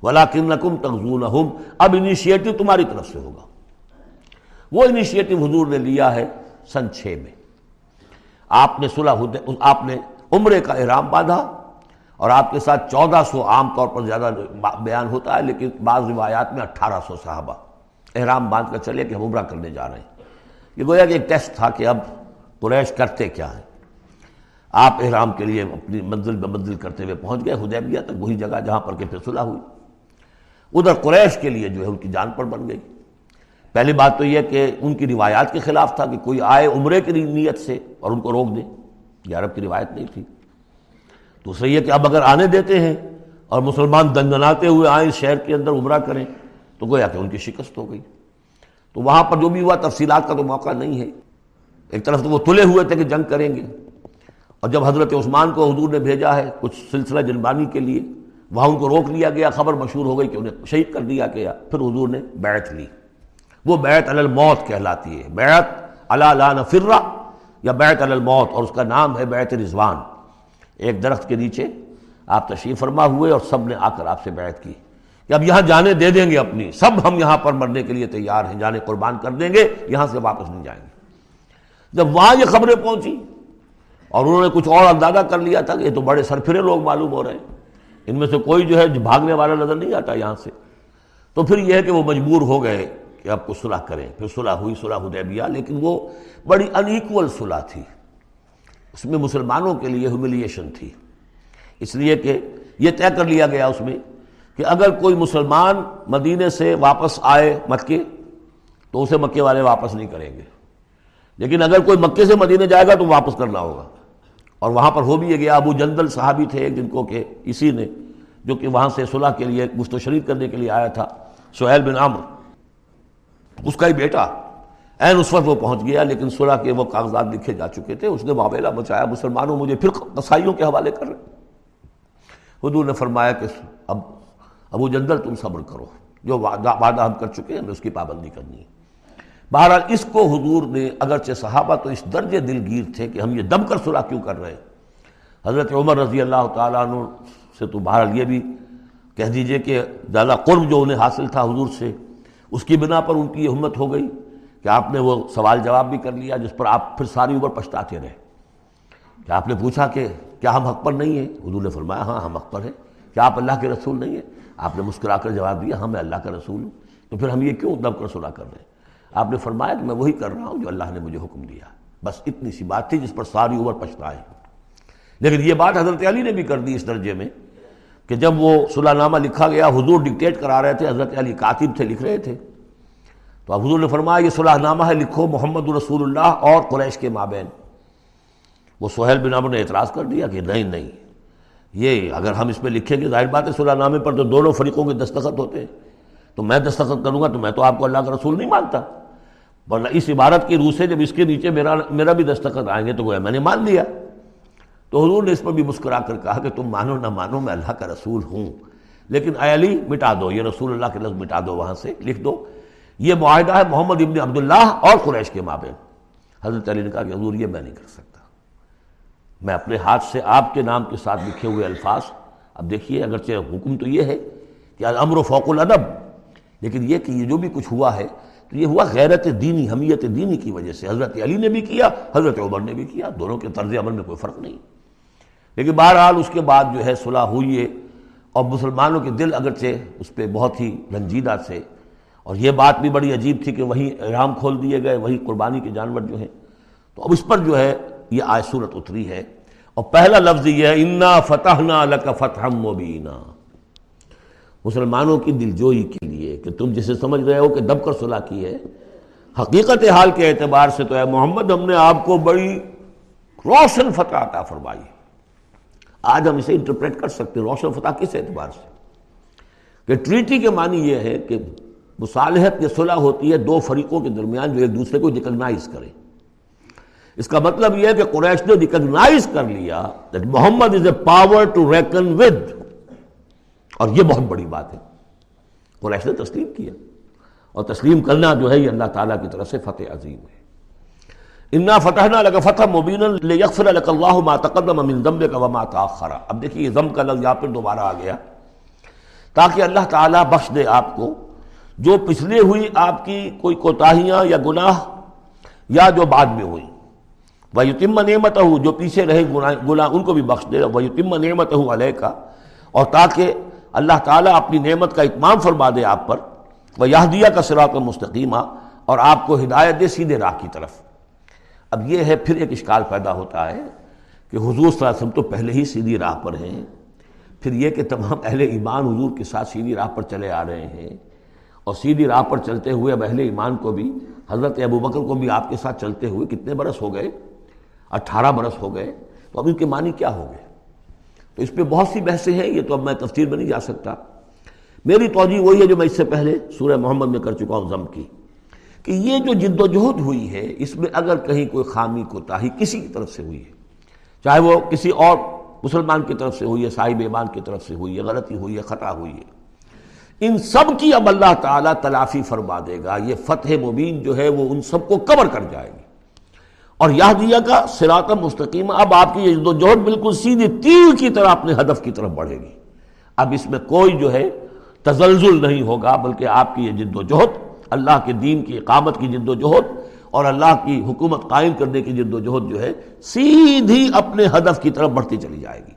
ولیکنکم تغزونہم۔ اب انیشیٹو تمہاری طرف سے ہوگا۔ وہ انیشیٹو حضور نے لیا ہے سن چھ میں۔ آپ نے صلح آپ نے عمرے کا احرام باندھا اور آپ کے ساتھ چودہ سو عام طور پر زیادہ بیان ہوتا ہے، لیکن بعض روایات میں اٹھارہ سو صحابہ۔ احرام باندھ کر چلے کہ ہم عمرہ کرنے جا رہے ہیں۔ یہ گویا کہ ایک ٹیسٹ تھا کہ اب قریش کرتے کیا ہیں۔ آپ احرام کے لیے اپنی منزل بے منزل کرتے ہوئے پہنچ گئے، حدیبیہ تک وہی جگہ جہاں پر کہ پھر صلح ہوئی۔ ادھر قریش کے لیے جو ہے ان کی جان پر بن گئی۔ پہلی بات تو یہ کہ ان کی روایات کے خلاف تھا کہ کوئی آئے عمرے کی نیت سے اور ان کو روک دے۔ یہ عرب کی روایت نہیں تھی۔ دوسرا یہ کہ اب اگر آنے دیتے ہیں اور مسلمان دنگناتے ہوئے آئیں شہر کے اندر عمرہ کریں تو گویا کہ ان کی شکست ہو گئی۔ تو وہاں پر جو بھی ہوا تفصیلات کا تو موقع نہیں ہے۔ ایک طرف تو وہ تلے ہوئے تھے کہ جنگ کریں گے۔ اور جب حضرت عثمان کو حضور نے بھیجا ہے کچھ سلسلہ جنبانی کے لیے، وہاں ان کو روک لیا گیا، خبر مشہور ہو گئی کہ انہیں شہید کر دیا گیا۔ پھر حضور نے بیعت لی۔ وہ بیعت علی الموت کہلاتی ہے۔ بیعت علی لا نفرہ یا بیت الموت، اور اس کا نام ہے بیت رضوان۔ ایک درخت کے نیچے آپ تشریف فرما ہوئے اور سب نے آ کر آپ سے بیعت کی۔ کہ اب یہاں جانے دے دیں گے اپنی، سب ہم یہاں پر مرنے کے لیے تیار ہیں، جانے قربان کر دیں گے، یہاں سے واپس نہیں جائیں گے۔ جب وہاں یہ خبریں پہنچی اور انہوں نے کچھ اور اندازہ کر لیا تھا کہ یہ تو بڑے سرفرے لوگ معلوم ہو رہے ہیں، ان میں سے کوئی جو ہے بھاگنے والا نظر نہیں آتا یہاں سے۔ تو پھر یہ ہے کہ وہ مجبور ہو گئے کہ اب کو صلح کریں۔ پھر صلح ہوئی، صلح حدیبیہ، لیکن وہ بڑی انیکول صلح تھی۔ اس میں مسلمانوں کے لیے ہیوملیشن تھی۔ اس لیے کہ یہ طے کر لیا گیا اس میں کہ اگر کوئی مسلمان مدینے سے واپس آئے مکے، تو اسے مکے والے واپس نہیں کریں گے۔ لیکن اگر کوئی مکے سے مدینے جائے گا تو واپس کرنا ہوگا۔ اور وہاں پر ہو بھی گیا ابو جندل صحابی تھے جن کو کہ اسی نے، جو کہ وہاں سے صلح کے لیے گفت و شریف کرنے کے لیے آیا تھا، سہیل بن عمر اس کا ہی بیٹا این اس وقت وہ پہنچ گیا، لیکن صلح کے وہ کاغذات لکھے جا چکے تھے۔ اس نے معاملہ بچایا، مسلمانوں مجھے پھر قصائیوں کے حوالے کر رہے حضور نے فرمایا کہ اب ابو جندل تم صبر کرو۔ جو وعدہ وعدہ ہم کر چکے ہیں، ہمیں اس کی پابندی کرنی ہے۔ بہرحال اس کو حضور نے اگرچہ صحابہ تو اس درجے دلگیر تھے کہ ہم یہ دم کر صلح کیوں کر رہے ہیں۔ حضرت عمر رضی اللہ تعالیٰ عنہ سے تو بہرحال یہ بھی کہہ دیجیے کہ زیادہ قرب جو انہیں حاصل تھا حضور سے، اس کی بنا پر ان کی یہ ہمت ہو گئی کہ آپ نے وہ سوال جواب بھی کر لیا جس پر آپ پھر ساری عمر پچھتاتے رہے۔ کہ آپ نے پوچھا کہ کیا ہم حق پر نہیں ہیں؟ حضور نے فرمایا ہاں ہم حق پر ہیں۔ کیا آپ اللہ کے رسول نہیں ہیں؟ آپ نے مسکرا کر جواب دیا ہاں میں اللہ کا رسول ہوں۔ تو پھر ہم یہ کیوں دم کر صلاح کر رہے ہیں؟ آپ نے فرمایا کہ میں وہی کر رہا ہوں جو اللہ نے مجھے حکم دیا۔ بس اتنی سی بات تھی جس پر ساری عمر پچھتائے لیکن یہ بات حضرت علی نے بھی کر دی اس درجے میں کہ جب وہ صلاح نامہ لکھا گیا، حضور ڈکٹیٹ کرا رہے تھے، حضرت علی کاتب تھے، لکھ رہے تھے۔ تو اب حضور نے فرمایا، یہ صلاح نامہ ہے، لکھو محمد رسول اللہ اور قریش کے مابین۔ وہ سہیل بن عمر نے اعتراض کر دیا کہ نہیں نہیں۔ یہ اگر ہم اس پہ لکھیں گے ظاہر بات ہے صلاح نامے پر تو دونوں فریقوں کے دستخط ہوتے ہیں۔ تو میں دستخط کروں گا تو میں تو آپ کو اللہ کا رسول نہیں مانتا۔ ورنہ اس عبارت کی روح سے جب اس کے نیچے میرا میرا بھی دستخط آئیں گے تو وہ میں نے مان لیا۔ تو حضور نے اس پر بھی مسکرا کر کہا کہ تم مانو نہ مانو، میں اللہ کا رسول ہوں۔ لیکن اے علی، مٹا دو، یہ رسول اللہ کے لفظ مٹا دو، وہاں سے لکھ دو۔ یہ معاہدہ ہے محمد ابن عبداللہ اور قریش کے مابین۔ حضرت علی نے کہا کہ حضور یہ میں نہیں کر سکتا۔ میں اپنے ہاتھ سے آپ کے نام کے ساتھ لکھے ہوئے الفاظ۔ اب دیکھیے، اگرچہ حکم تو یہ ہے کہ امر و فوق الادب، لیکن یہ کہ یہ جو بھی کچھ ہوا ہے، تو یہ ہوا غیرت دینی، حمیت دینی کی وجہ سے۔ حضرت علی نے بھی کیا، حضرت عمر نے بھی کیا، دونوں کے طرز عمل میں کوئی فرق نہیں۔ لیکن بہرحال اس کے بعد جو ہے صلح ہوئی ہے، اور مسلمانوں کے دل اگرچہ اس پہ بہت ہی رنجیدہ سے اور یہ بات بھی بڑی عجیب تھی کہ وہیں احرام کھول دیے گئے وہی قربانی کے جانور جو ہیں۔ تو اب اس پر جو ہے یہ آئے صورت اتری ہے اور پہلا لفظ یہ ہے، انا فتح نہ فتح مبینہ مسلمانوں کی دلجوئی کے لیے کہ تم جسے سمجھ رہے ہو کہ دب کر صلاح کی ہے، حقیقت حال کے اعتبار سے تو ہے محمد ہم نے آپ کو بڑی روشن فتح عطا فرمائی آج ہم اسے انٹرپریٹ کر سکتے ہیں، روشن فتح کس اعتبار سے؟ کہ ٹریٹی کے معنی یہ ہے کہ مصالحت یہ صلح ہوتی ہے دو فریقوں کے درمیان جو ایک دوسرے کو ریکگنائز کریں اس کا مطلب یہ ہے کہ قریش نے ریکگنائز کر لیا that Muhammad is a power to reckon with اور یہ بہت بڑی بات ہے۔ قریش نے تسلیم کیا۔ اور تسلیم کرنا جو ہے یہ اللہ تعالیٰ کی طرف سے فتح عظیم ہے۔ انا فتح لگا فتح مبین اللہ ما تقدم من ذنب کا وما تاخر اب دیکھیے یہ ضم کا لفظ یہاں پھر دوبارہ آ گیا۔ تاکہ اللہ تعالیٰ بخش دے آپ کو۔ جو پچھلے ہوئی آپ کی کوئی کوتاہیاں یا گناہ یا جو بعد میں ہوئی۔ وہ نعمت ہو جو پیچھے رہے گناہ ان کو بھی بخش دے وہ نعمت ہوں علیہ کا اور تاکہ اللہ تعالیٰ اپنی نعمت کا اتمام فرما دے آپ پر۔ وہ یہدیہ کا سراط مستقیمہ اور آپ کو ہدایت دے سیدھے راہ کی طرف۔ اب یہ ہے، پھر ایک اشکال پیدا ہوتا ہے کہ حضور صلی اللہ علیہ وسلم تو پہلے ہی سیدھی راہ پر ہیں۔ پھر یہ کہ تمام اہل ایمان حضور کے ساتھ سیدھی راہ پر چلے آ رہے ہیں۔ اور سیدھی راہ پر چلتے ہوئے اب اہل ایمان کو بھی، حضرت ابو بکر کو بھی آپ کے ساتھ چلتے ہوئے کتنے برس ہو گئے؟ اٹھارہ برس ہو گئے، تو اب ان کے معنی کیا ہو گئے؟ تو اس پہ بہت سی بحثیں ہیں، یہ تو اب میں تفصیل میں نہیں جا سکتا۔ میری توجہ وہی ہے جو میں اس سے پہلے سورہ محمد میں کر چکا ہوں، ضم کی۔ کہ یہ جو جد و جہد ہوئی ہے، اس میں اگر کہیں کوئی خامی کو تاہی کسی کی طرف سے ہوئی ہے، چاہے وہ کسی اور مسلمان کی طرف سے ہوئی ہے، صاحب ایمان کی طرف سے ہوئی ہے، غلطی ہوئی ہے، خطا ہوئی ہے، ان سب کی اب اللہ تعالیٰ تلافی فرما دے گا، یہ فتح مبین جو ہے، وہ ان سب کو کور کر جائے گی۔ اور یہ دیا کا سرات مستقیم، اب آپ کی یہ جد و جہد بالکل سیدھی تیر کی طرح اپنے ہدف کی طرف بڑھے گی۔ اب اس میں کوئی جو ہے تزلزل نہیں ہوگا، بلکہ آپ کی یہ جد و جہد، اللہ کے دین کی اقامت کی جد و جہد اور اللہ کی حکومت قائم کرنے کی جد و جہد جو ہے سیدھی اپنے ہدف کی طرف بڑھتی چلی جائے گی۔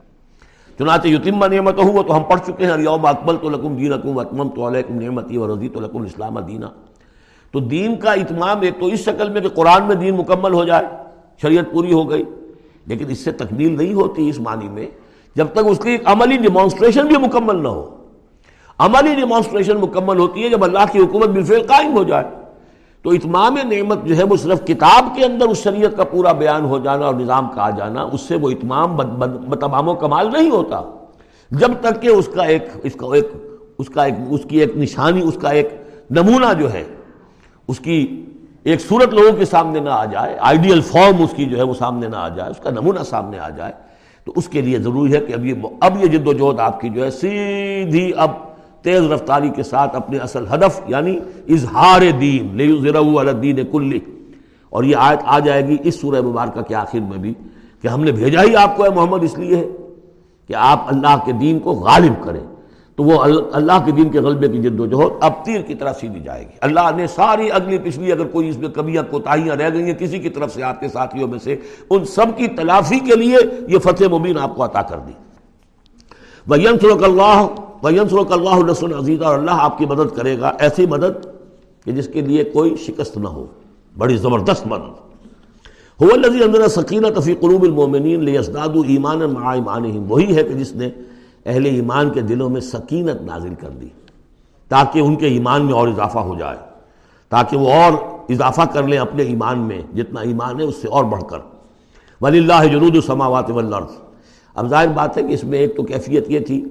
چنانچہ یتیمہ نعمت ہوا تو ہم پڑھ چکے ہیں یوم اکبل تو لکم دین اکم اتمم تو علیکم نعمتی و رضی تو لکم اسلام دینا۔ تو دین کا اتمام ایک تو اس شکل میں کہ قرآن میں دین مکمل ہو جائے، شریعت پوری ہو گئی۔ لیکن اس سے تکمیل نہیں ہوتی اس معنی میں جب تک اس کی ایک عملی ڈیمانسٹریشن بھی مکمل نہ ہو۔ عملی ڈیمانسٹریشن مکمل ہوتی ہے جب اللہ کی حکومت بالفعل قائم ہو جائے۔ تو اتمام نعمت جو ہے وہ صرف کتاب کے اندر اس شریعت کا پورا بیان ہو جانا اور نظام کا آ جانا، اس سے وہ اتمام بتمام و کمال نہیں ہوتا۔ جب تک کہ اس کا ایک، اس کا ایک، اس کا ایک، اس کی ایک نشانی، اس کا ایک نمونہ جو ہے اس کی ایک صورت لوگوں کے سامنے نہ آ جائے آئیڈیل فارم اس کی جو ہے وہ سامنے نہ آ جائے، اس کا نمونہ سامنے آ جائے، تو اس کے لیے ضروری ہے کہ اب یہ اب یہ جد و جہد آپ کی جو ہے سیدھی اب تیز رفتاری کے ساتھ اپنے اصل ہدف یعنی اظہار دین الدین کلی اور یہ آیت آ جائے گی اس سورہ مبارکہ کے آخر میں بھی کہ ہم نے بھیجا ہی آپ کو ہے محمد، اس لیے ہے کہ آپ اللہ کے دین کو غالب کریں۔ تو وہ اللہ کے دین کے غلبے کی جد و جہد اب تیر کی طرح سیدھی جائے گی۔ اللہ نے ساری اگلی پچھلی اگر کوئی اس میں کبیاں کوتاہیاں رہ گئی ہیں، کسی کی طرف سے آپ کے ساتھیوں میں سے ان سب کی تلافی کے لیے یہ فتح مبین آپ کو عطا کر دی۔ وَيَنْصُرَكَ اللَّهُ وَيَنْصُرَكَ اللَّهُ نَصْرًا عَزِيزًا اور اللہ آپ کی مدد کرے گا ایسی مدد کہ جس کے لیے کوئی شکست نہ ہو۔ بڑی زبردست مدد۔ هو الذي انزل سکینت فی قلوب المؤمنین لیزدادوا ایمانا مع ایمانہم۔ وہی ہے کہ جس نے اہل ایمان کے دلوں میں سکینت نازل کر دی تاکہ ان کے ایمان میں اور اضافہ ہو جائے، تاکہ وہ اور اضافہ کر لیں اپنے ایمان میں، جتنا ایمان ہے اس سے اور بڑھ کر۔ ولی اللہ جنود السماوات والارض اب ظاہر بات ہے کہ اس میں ایک تو کیفیت یہ تھی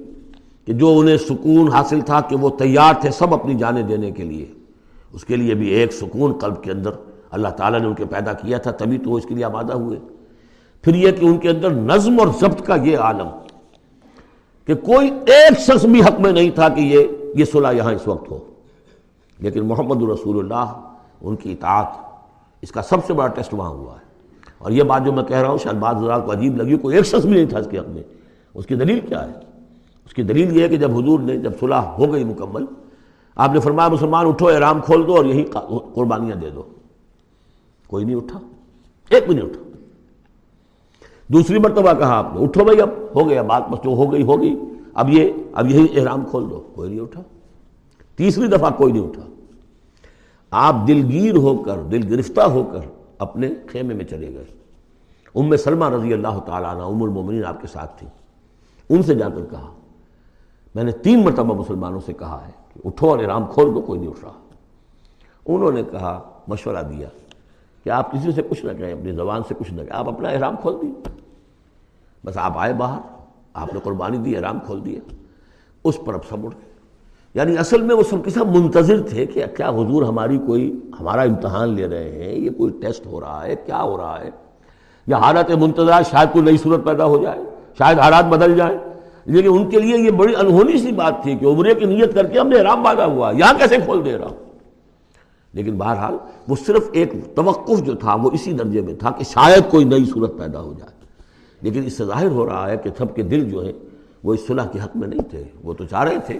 کہ جو انہیں سکون حاصل تھا کہ وہ تیار تھے سب اپنی جانیں دینے کے لیے۔ اس کے لیے بھی ایک سکون قلب کے اندر اللہ تعالیٰ نے ان کے پیدا کیا تھا، تبھی تو وہ اس کے لیے آبادہ ہوئے۔ پھر یہ کہ ان کے اندر نظم اور ضبط کا یہ عالم کہ کوئی ایک شخص بھی حق میں نہیں تھا کہ یہ یہ صلح یہاں اس وقت ہو۔ لیکن محمد الرسول اللہ، ان کی اطاعت، اس کا سب سے بڑا ٹیسٹ وہاں ہوا ہے۔ اور یہ بات جو میں کہہ رہا ہوں، شاید بعض حضرات کو عجیب لگی کوئی ایک شخص بھی نہیں تھا اس کے حق میں۔ اس کی دلیل کیا ہے؟ اس کی دلیل یہ ہے کہ جب حضور نے، جب صلح ہو گئی مکمل، آپ نے فرمایا، مسلمان اٹھو، احرام کھول دو اور یہی قربانیاں دے دو۔ کوئی نہیں اٹھا، ایک بھی نہیں اٹھا۔ دوسری مرتبہ کہا آپ نے، اٹھو بھائی، اب ہو گیا، بات بس جو ہو گئی ہو گئی اب یہ، اب یہی احرام کھول دو۔ کوئی نہیں اٹھا۔ تیسری دفعہ کوئی نہیں اٹھا۔ آپ دلگیر ہو کر، دل گرفتہ ہو کر اپنے خیمے میں چلے گئے۔ ام سلمہ رضی اللہ تعالیٰ عنہ، ام المومنین آپ کے ساتھ تھی ان سے جا کر کہا، میں نے تین مرتبہ مسلمانوں سے کہا ہے کہ اٹھو اور احرام کھول دو، کوئی نہیں اٹھ رہا۔ انہوں نے کہا، مشورہ دیا کہ آپ کسی سے کچھ نہ کہیں، اپنی زبان سے کچھ نہ کہیں، آپ اپنا احرام کھول دیے بس آپ آئے باہر، آپ نے قربانی دی احرام کھول دیا اس پر اب سب اٹھ گئے۔ یعنی اصل میں وہ سب کے سب منتظر تھے کہ کیا حضور ہماری کوئی، ہمارا امتحان لے رہے ہیں، یہ کوئی ٹیسٹ ہو رہا ہے، کیا ہو رہا ہے؟ یا حالت منتظر شاید کوئی نئی صورت پیدا ہو جائے، شاید حالات بدل جائیں۔ لیکن ان کے لیے یہ بڑی انہونی سی بات تھی کہ عمرے کی نیت کر کے ہم نے احرام باندھا ہوا، یہاں کیسے کھول دے رہا؟ ہوں لیکن بہرحال وہ صرف ایک توقف جو تھا وہ اسی درجے میں تھا کہ شاید کوئی نئی صورت پیدا ہو جائے۔ لیکن اس سے ظاہر ہو رہا ہے کہ سب کے دل جو ہیں وہ اس صلح کے حق میں نہیں تھے۔ وہ تو چاہ رہے تھے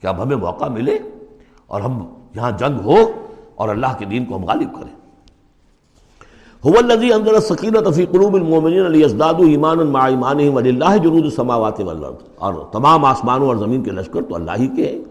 کہ اب ہمیں موقع ملے اور ہم یہاں جنگ ہو اور اللہ کے دین کو ہم غالب کریں۔ هو الذي انزل السكينه في قلوب المؤمنين ليزدادوا ايمانا مع ايمانهم ولله جنود السماوات والارض۔ اور تمام آسمانوں اور زمین کے لشکر تو اللہ ہی کے ہیں۔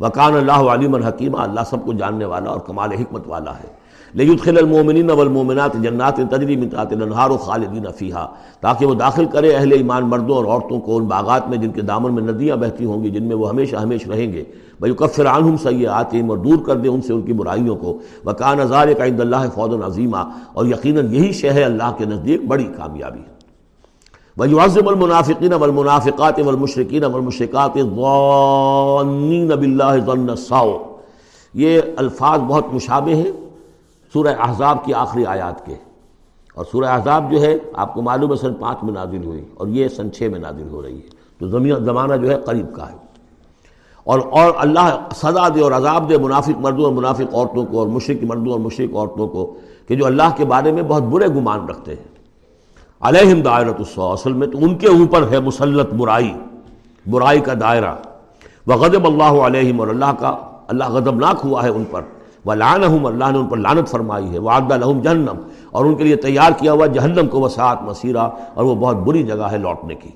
وکان اللہ علیم الحکیمہ اللہ سب کو جاننے والا اور کمال حکمت والا ہے۔ لیدخل المومنین والمومنات جنات تجری من تحت الانہار خالدین فیہا، تاکہ وہ داخل کرے اہل ایمان مردوں اور عورتوں کو ان باغات میں جن کے دامن میں ندیاں بہتی ہوں گی، جن میں وہ ہمیشہ ہمیش رہیں گے۔ بھائی عنہم سیئاتہم اور دور کر دے ان سے ان کی برائیوں کو۔ وکان ازار کا عند اللہ فوض عظیمہ۔ اور یقیناً یہی شہ ہے اللہ کے نزدیک بڑی کامیابی۔ ہے وَيُعَذِّبُ الْمُنَافِقِينَ وَالْمُنَافِقَاتِ وَالْمُشْرِكِينَ وَالْمُشْرِكَاتِ الظَّانِّينَ بِاللَّهِ ظَنَّ السَّوْءِ۔ یہ الفاظ بہت مشابہ ہیں۔ سورہ احزاب کی آخری آیات کے۔ اور سورہ احزاب جو ہے، آپ کو معلوم ہے سن پانچ میں نازل ہوئی، اور یہ سن چھ میں نازل ہو رہی ہے۔ تو زمین زمانہ جو ہے، قریب کا ہے۔ اور اور اللہ سزا دے اور عذاب دے منافق مردوں اور منافق عورتوں کو، اور مشرق مردوں اور مشرق عورتوں کو، کہ جو اللہ کے بارے میں بہت برے گمان رکھتے ہیں۔ علیہم دائرۃ السو اصل میں تو ان کے اوپر ہے مسلط برائی۔ برائی کا دائرہ۔ وہ اللہ علیہم اور اللہ کا اللہ غضبناک ہوا ہے ان پر۔ وہ لان اللہ نے ان پر لانت فرمائی ہے وہ آگدہ جہنم اور ان کے لیے تیار کیا ہوا جہنم کو، وسعت، مسیرہ، اور وہ بہت بری جگہ ہے لوٹنے کی۔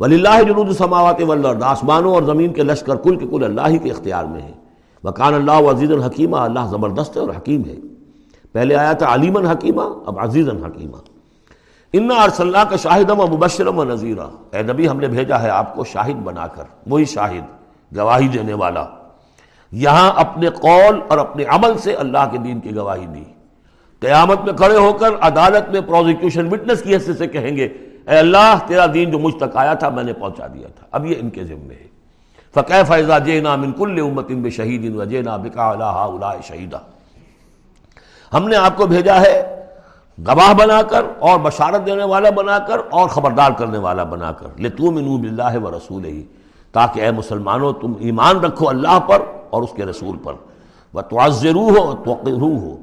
ولی اللہ جنود سماوات ولرد آسمانوں اور زمین کے لشکر، کل کے کل اللہ ہی کے اختیار میں ہے وکان اللہ عزیز الحکیمہ اللہ زبردست ہے اور حکیم ہے۔ پہلے آیا تھا علیمن حکیمہ اب عزیز الحکیمہ ان اللہ کا شاہدم و مبشرم و نذیرہ اے نبی، ہم نے بھیجا ہے آپ کو شاہد بنا کر، وہی شاہد، گواہی دینے والا۔ یہاں اپنے قول اور اپنے عمل سے اللہ کے دین کی گواہی دی قیامت میں کھڑے ہو کر عدالت میں پروزیکیوشن وٹنس کی حیثیت سے کہیں گے، اے اللہ، تیرا دین جو مجھ تک آیا تھا، میں نے پہنچا دیا تھا۔ اب یہ ان کے ذمے ہے۔ فقہ فیضا جینا من کل امت ان بے شہید جینا بکا اللہ شہیدہ ہم نے آپ کو بھیجا ہے گواہ بنا کر اور بشارت دینے والا بنا کر اور خبردار کرنے والا بنا کر۔ لے تو منو بلّہ و رسول ہی تاکہ اے مسلمانوں تم ایمان رکھو اللہ پر۔ اور اس کے رسول پر۔ وہ توازرو ہو توقرو ہو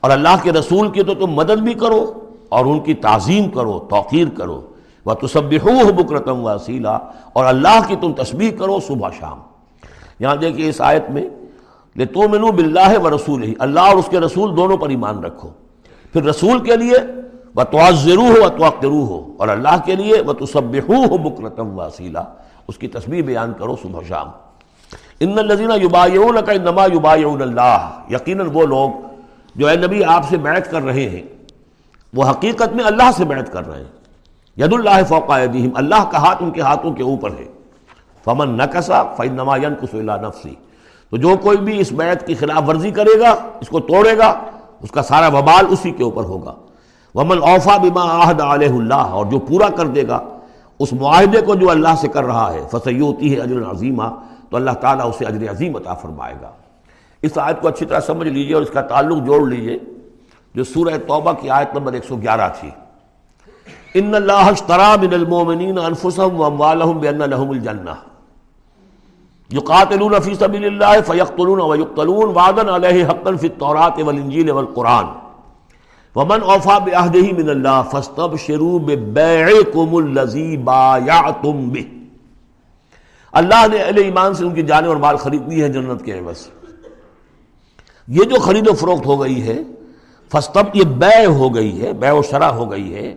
اور اللہ کے رسول کی تو تم مدد بھی کرو اور ان کی تعظیم کرو، توقیر کرو۔ وہ تصب ہو بکرتم وسیلہ اور اللہ کی تم تسبیح کرو صبح شام۔ یہاں دیکھیے اس آیت میں لے تو منو بلّہ و رسول ہی اللہ اور اس کے رسول دونوں پر ایمان رکھو۔ پھر رسول کے لیے وہ توازرو ہو توقرو ہو اور اللہ کے لیے وہ تصب ہو بکرتم وسیلہ اس کی تصویر بیان کرو صبح شام۔ ان الزینہ یوبایون کا نما یوبایون اللہ یقیناً وہ لوگ جو اے نبی آپ سے بیعت کر رہے ہیں، وہ حقیقت میں اللہ سے بیعت کر رہے ہیں۔ ید اللہ فوق اللہ کا ہاتھ ان کے ہاتھوں کے اوپر ہے۔ فمن نقصا فن نما ینقص اللہ نفسی۔ تو جو کوئی بھی اس بیعت کی خلاف ورزی کرے گا، اس کو توڑے گا، اس کا سارا وبال اسی کے اوپر ہوگا۔ ومن اوفا بما عہد علیہ اللہ، اور جو پورا کر دے گا، اس معاہدے کو جو اللہ سے کر رہا ہے فصیوتی ہے اجر عظیمہ تو اللہ تعالیٰ اسے اجر عظیم عطا فرمائے گا۔ اس آیت کو اچھی طرح سمجھ لیجیے اور اس کا تعلق جوڑ لیجیے، جو سورہ توبہ کی آیت نمبر 111 تھی۔ ان اللہ اشترا من المومنین انفسهم واموالهم بان لهم الجنہ۔ یقاتلون فی سبیل اللہ فیقتلون ویقتلون وعدا علیہ حقا فی التوراۃ والانجیل والقرآن۔ ومن اوفا بعہدہ من اللہ فاستبشروا ببیعکم الذی بایعتم به اللہ نے اہل ایمان سے ان کی جانیں اور مال خرید لی ہے جنت کے عوض۔ یہ جو خرید و فروخت ہو گئی ہے فستب یہ بے ہو گئی ہے بے و شرح ہو گئی ہے۔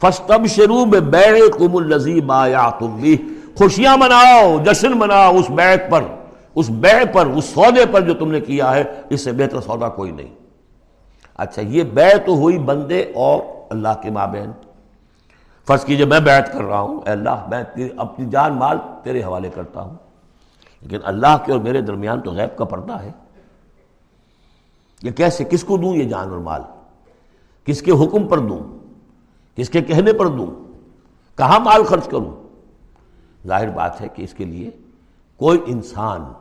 فستب شروع میں بے کم الزیب آیا تم بھی خوشیاں مناؤ، جشن مناؤ اس بیت پر۔ اس بے پر، اس سودے پر جو تم نے کیا ہے، اس سے بہتر سودا کوئی نہیں۔ اچھا یہ بے تو ہوئی بندے اور اللہ کے مابین۔ فرض کیجیے میں بیعت کر رہا ہوں، اے اللہ، میں اپنی جان، مال تیرے حوالے کرتا ہوں۔ لیکن اللہ کے اور میرے درمیان تو غیب کا پردہ ہے۔ یہ کیسے، کس کو دوں یہ جان اور مال؟ کس کے حکم پر دوں؟ کس کے کہنے پر دوں؟ کہاں مال خرچ کروں؟ ظاہر بات ہے کہ اس کے لیے کوئی انسان،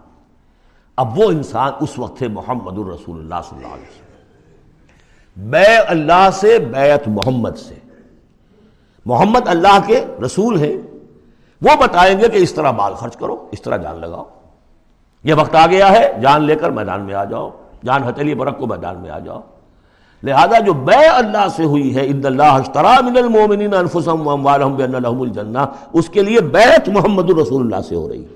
اب وہ انسان اس وقت ہے محمد الرسول اللہ صلی اللہ علیہ وسلم۔ بے اللہ سے، بیعت محمد سے۔ محمد اللہ کے رسول ہیں، وہ بتائیں گے کہ اس طرح مال خرچ کرو، اس طرح جان لگاؤ۔ یہ وقت آ گیا ہے، جان لے کر میدان میں آ جاؤ۔ جان ہتھیلی برق کو میدان میں آ جاؤ۔ لہذا جو بے اللہ سے ہوئی ہے، ان اللہ من المؤمنین انفسهم واموالهم بان لهم الجنہ، اس کے لیے بیعت محمد الرسول اللہ سے ہو رہی ہے۔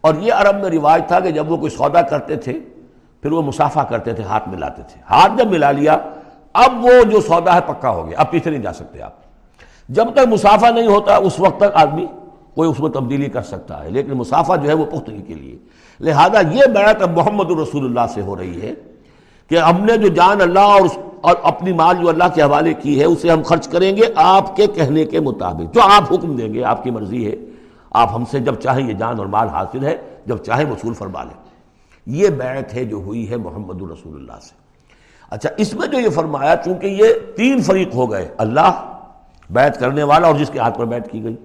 اور یہ عرب میں رواج تھا کہ جب وہ کوئی سودا کرتے تھے، پھر وہ مسافہ کرتے تھے، ہاتھ ملاتے تھے۔ ہاتھ جب ملا لیا، اب وہ جو سودا ہے، پکا ہو گیا۔ اب پیچھے نہیں جا سکتے آپ۔ جب تک مسافہ نہیں ہوتا اس وقت تک آدمی کوئی اس میں تبدیلی کر سکتا ہے، لیکن مسافہ جو ہے وہ پختگی کے لیے۔ لہذا یہ بیعت اب محمد الرسول اللہ سے ہو رہی ہے کہ ہم نے جو جان اللہ اور اور اپنی مال جو اللہ کے حوالے کی ہے، اسے ہم خرچ کریں گے آپ کے کہنے کے مطابق۔ جو آپ حکم دیں گے، آپ کی مرضی ہے۔ آپ ہم سے جب چاہیں یہ جان اور مال حاصل ہے، جب چاہیں وصول فرما لیں۔ یہ بیعت ہے جو ہوئی ہے محمد الرسول اللہ سے۔ اچھا اس میں جو یہ فرمایا، چونکہ یہ تین فریق ہو گئے، اللہ بیعت کرنے والا اور جس کے ہاتھ پر بیعت کی گئی۔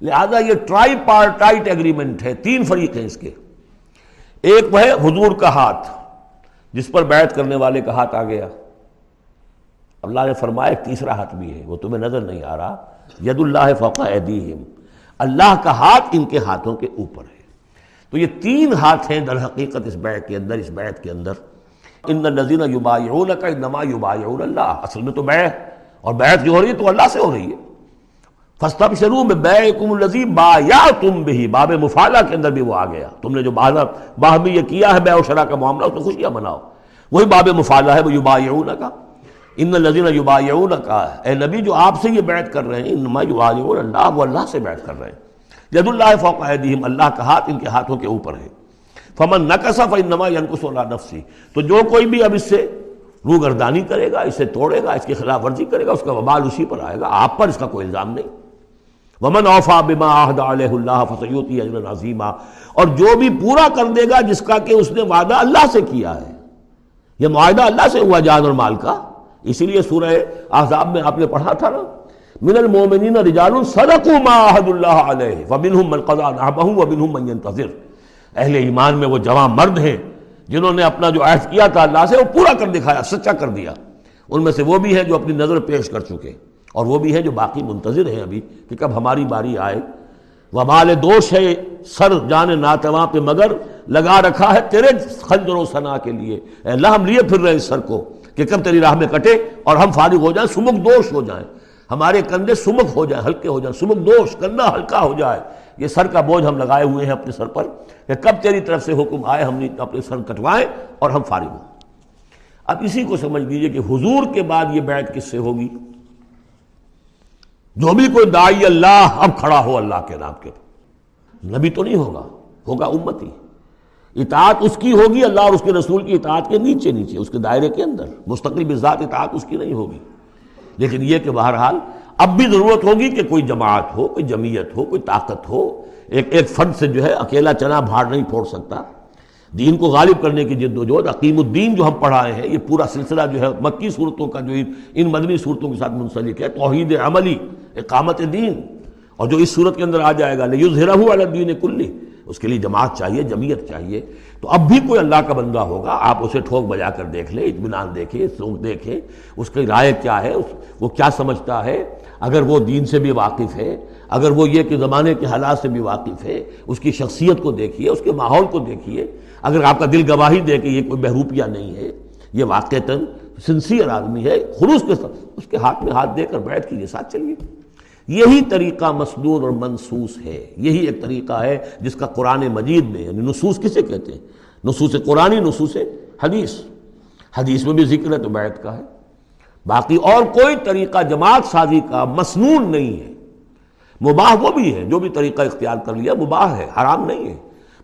لہذا یہ ٹرائی پارٹائٹ ایگریمنٹ ہے، تین فریق ہیں اس کے۔ ایک وہ ہے حضور کا ہاتھ، جس پر بیعت کرنے والے کا ہاتھ آ گیا۔ اللہ نے فرمایا، ایک تیسرا ہاتھ بھی ہے، وہ تمہیں نظر نہیں آ رہا۔ ید اللہ فوقا ایدیہم۔ اللہ کا ہاتھ ان کے ہاتھوں کے اوپر ہے۔ تو یہ تین ہاتھ ہیں در حقیقت اس بیعت کے اندر، اس بیعت کے اندر۔ ان نذین یبایعون کا انما یبایعون اللہ۔ اصل میں تو بے اور بیعت جو ہو رہی ہے تو اللہ سے ہو رہی ہے۔ فستب شروع میں بے کم الزیم با یا تم بھی باب مفالہ کے اندر بھی وہ آ گیا۔ تم نے جو باہمی یہ کیا ہے، بے و شرح کا معاملہ، اس میں خوشیاں مناؤ۔ وہی باب مفالہ ہے، وہ یبایعون کا ان الذین یبایعون کا اے نبی جو آپ سے یہ بیعت کر رہے ہیں، انما یبایعون اللہ، وہ اللہ سے بیعت کر رہے ہیں۔ ید اللہ فوق ایدیہم، اللہ کا ہاتھ ان کے ہاتھوں کے اوپر ہے۔ فمن نقص فانما ينقص على نفسی تو جو کوئی بھی اب اس سے روگردانی کرے گا، اسے توڑے گا، اس کی خلاف ورزی کرے گا، اس کا وبال اسی پر آئے گا، آپ پر اس کا کوئی الزام نہیں۔ ومن اوفا بما عہد علیہ اللہ فسیوتی اجر عظیمہ اور جو بھی پورا کر دے گا، جس کا کہ اس نے وعدہ اللہ سے کیا ہے۔ یہ معاہدہ اللہ سے ہوا جان اور مال کا۔ اسی لیے سورہ احزاب میں آپ نے پڑھا تھا نا۔ من المومنین رجال صدقوا ما عہد اللہ علیہ ومنہم من قضا نحبہ ومنہم من ينتظر۔ اہل ایمان میں وہ جوان مرد ہیں۔ جنہوں نے اپنا جو عہد کیا تھا اللہ سے، وہ پورا کر دکھایا، سچا کر دیا۔ ان میں سے وہ بھی ہیں جو اپنی نظر پیش کر چکے۔ اور وہ بھی ہے جو باقی منتظر ہیں ابھی کہ کب ہماری باری آئے۔ وبال دوش ہے سر جان ناتواں پہ، مگر لگا رکھا ہے تیرے خنجر و سنا کے لیے۔ اے اللہ، ہم لیے پھر رہے اس سر کو کہ کب تیری راہ میں کٹے اور ہم فارغ ہو جائیں، سمک دوش ہو جائیں۔ ہمارے کندھے سمک ہو جائیں، ہلکے ہو جائیں، سمک دوش کندھا ہلکا ہو جائے۔ یہ سر کا بوجھ ہم لگائے ہوئے ہیں اپنے سر پر۔ کہ کب تیری طرف سے حکم آئے، ہم نے اپنے سر کٹوائیں اور ہم فارغ ہوں۔ اب اسی کو سمجھ لیجیے کہ حضور کے بعد یہ بیعت کس سے ہوگی؟ جو بھی کوئی دائی اللہ، اب کھڑا ہو اللہ کے نام کے نبی تو نہیں ہوگا ہوگا امتی۔ اطاعت اس کی ہوگی، اللہ اور اس کے رسول کی اطاعت کے نیچے نیچے، اس کے دائرے کے اندر۔ مستقل بذات اطاعت اس کی نہیں ہوگی۔ لیکن یہ کہ بہرحال اب بھی ضرورت ہوگی کہ کوئی جماعت ہو، کوئی جمعیت ہو، کوئی طاقت ہو ایک ایک فرد سے جو ہے اکیلا چنا بھاڑ نہیں پھوڑ سکتا۔ دین کو غالب کرنے کی جد و جہد، عقیم الدین جو ہم پڑھائے ہیں، یہ پورا سلسلہ جو ہے مکی صورتوں کا جو ان مدنی صورتوں کے ساتھ منسلک ہے۔ توحید عملی، اقامت دین۔ اور جو اس صورت کے اندر آ جائے گا الدین کلی۔ اس کے لیے جماعت چاہیے، جمعیت چاہیے۔ تو اب بھی کوئی اللہ کا بندہ ہوگا، آپ اسے ٹھوک بجا کر دیکھ لیں، اطمینان دیکھیں سوکھ دیکھیں، اس کی رائے کیا ہے وہ کیا سمجھتا ہے۔ اگر وہ دین سے بھی واقف ہے اگر وہ یہ کہ زمانے کے حالات سے بھی واقف ہے، اس کی شخصیت کو دیکھیے، اس کے ماحول کو دیکھیے، اگر آپ کا دل گواہی دے کہ یہ کوئی بہروپیہ نہیں ہے، یہ واقعتاً سنسیئر آدمی ہے، خلوص کے ساتھ، اس کے ہاتھ میں ہاتھ دے کر بیٹھ کے یہ ساتھ چلیے۔ یہی طریقہ مسنون اور منسوس ہے۔ یہی ایک طریقہ ہے جس کا قرآن مجید میں یعنی نصوص کسے کہتے ہیں؟ نصوص قرآن نصوص حدیث۔ حدیث میں بھی ذکر ہے تو بیعت کا ہے۔ باقی اور کوئی طریقہ جماعت سازی کا مسنون نہیں ہے۔ مباح وہ بھی ہے جو بھی طریقہ اختیار کر لیا، مباح ہے، حرام نہیں ہے۔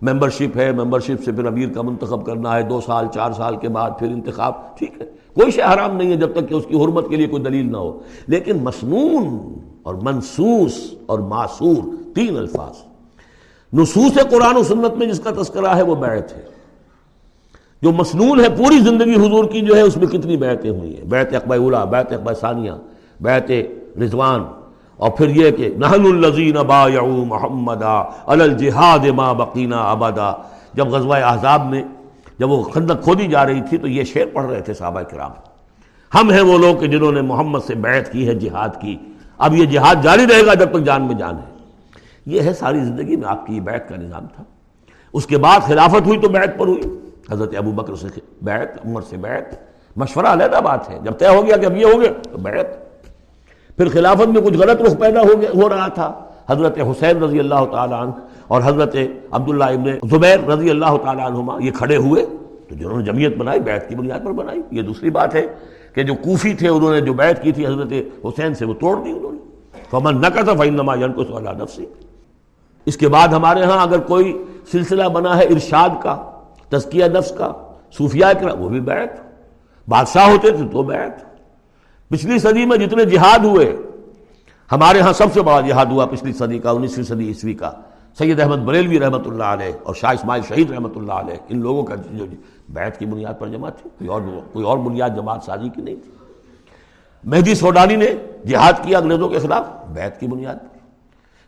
ممبرشپ ہے ممبرشپ سے پھر امیر کا منتخب کرنا ہے، دو سال، چار سال کے بعد پھر انتخاب، ٹھیک ہے۔ کوئی شے حرام نہیں ہے جب تک کہ اس کی حرمت کے لیے کوئی دلیل نہ ہو۔ لیکن مسنون اور منسوس اور معصور تین الفاظ۔ نصوص قرآن و سنت میں جس کا تذکرہ ہے وہ بیعت ہے۔ جو مسنون ہے، پوری زندگی حضور کی جو ہے، اس میں کتنی بیعتیں ہوئی ہیں۔ بیعت اقبا اولا، بیعت اقبا ثانیہ، بیعت رضوان اور پھر یہ کہ نحن الزین باعو محمد الجہاد ما بقینا ابدا۔ جب غزوہ احزاب میں جب وہ خندق کھودی جا رہی تھی تو یہ شعر پڑھ رہے تھے صحابہ کرام۔ ہم ہیں وہ لوگ کہ جنہوں نے محمد سے بیعت کی ہے، جہاد کی۔ اب یہ جہاد جاری رہے گا جب تک جان میں جان ہے۔ یہ ہے ساری زندگی میں آپ کی یہ بیعت کا نظام تھا۔ اس کے بعد خلافت ہوئی تو بیعت پر ہوئی۔ حضرت ابو بکر سے بیعت، عمر سے بیعت، مشورہ علیحدہ بات ہے۔ جب طے ہو گیا کہ اب یہ ہو گیا تو بیعت۔ پھر خلافت میں کچھ غلط رخ پیدا ہو گیا ہو رہا تھا۔ حضرت حسین رضی اللہ تعالیٰ عنہ اور حضرت عبداللہ ابن زبیر رضی اللہ تعالیٰ عنہما یہ کھڑے ہوئے۔ تو جنہوں نے جمعیت بنائی، بیعت کی بنیاد پر بنائی۔ یہ دوسری بات ہے کہ جو کوفی تھے، انہوں نے جو بیعت کی تھی حضرت حسین سے، وہ توڑ دی انہوں نے۔ فمن نہ کرتا فائن صلاح نفسی اس کے بعد ہمارے ہاں اگر کوئی سلسلہ بنا ہے ارشاد کا، تزکیہ نفس کا صوفیہ کا وہ بھی بیعت۔ بادشاہ ہوتے تھے تو بیعت۔ پچھلی صدی میں جتنے جہاد ہوئے، ہمارے ہاں سب سے بڑا جہاد ہوا پچھلی صدی کا، انیسویں صدی عیسوی کا۔ سید احمد بریلوی رحمۃ اللہ علیہ اور شاہ اسماعیل شہید رحمۃ اللہ علیہ، ان لوگوں کا جو بیت کی بنیاد پر جماعت تھی، کوئی اور کوئی اور بنیاد جماعت سازی کی نہیں تھی۔ مہدی سوڈانی نے جہاد کیا انگریزوں کے خلاف بیت کی بنیاد پر۔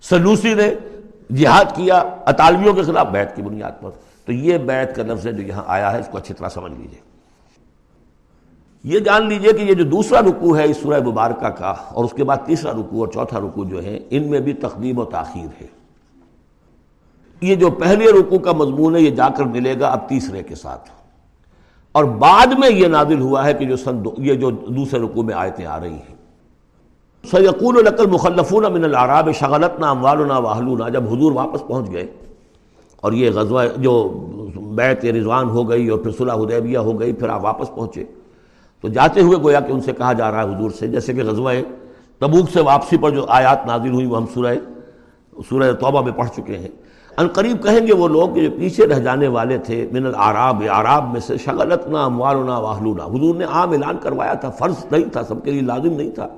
سلوسی نے جہاد کیا اطالویوں کے خلاف بیت کی بنیاد پر۔ تو یہ بیت کا لفظ جو یہاں آیا ہے، اس کو اچھی طرح سمجھ لیجیے یہ جان لیجیے کہ یہ جو دوسرا رکوع ہے اس سورہ مبارکہ کا اور اس کے بعد تیسرا رکوع اور چوتھا رکوع جو ہے، ان میں بھی تقدیم و تاخیر ہے۔ یہ جو پہلے رکوع کا مضمون ہے، یہ جا کر ملے گا اب تیسرے کے ساتھ۔ اور بعد میں یہ نازل ہوا ہے کہ جو سن یہ جو دوسرے رکوع میں آیتیں آ رہی ہیں۔ سیقول القل مخلفون من العراب شغلتنا اموالنا واہلونا جب حضور واپس پہنچ گئے اور یہ غزوہ جو بیت رضوان ہو گئی اور پھر صلح حدیبیہ ہو گئی، پھر آپ واپس پہنچے۔ تو جاتے ہوئے گویا کہ ان سے کہا جا رہا ہے حضور سے، جیسے کہ غزوہ تبوک سے واپسی پر جو آیات نازل ہوئی وہ ہم سورہ سورہ توبہ میں پڑھ چکے ہیں۔ ان قریب کہیں گے وہ لوگ جو پیچھے رہ جانے والے تھے، من العراب عراب میں سے شغلتنا، اموالنا واہلونا حضور نے عام اعلان کروایا تھا، فرض نہیں تھا، سب کے لیے لازم نہیں تھا۔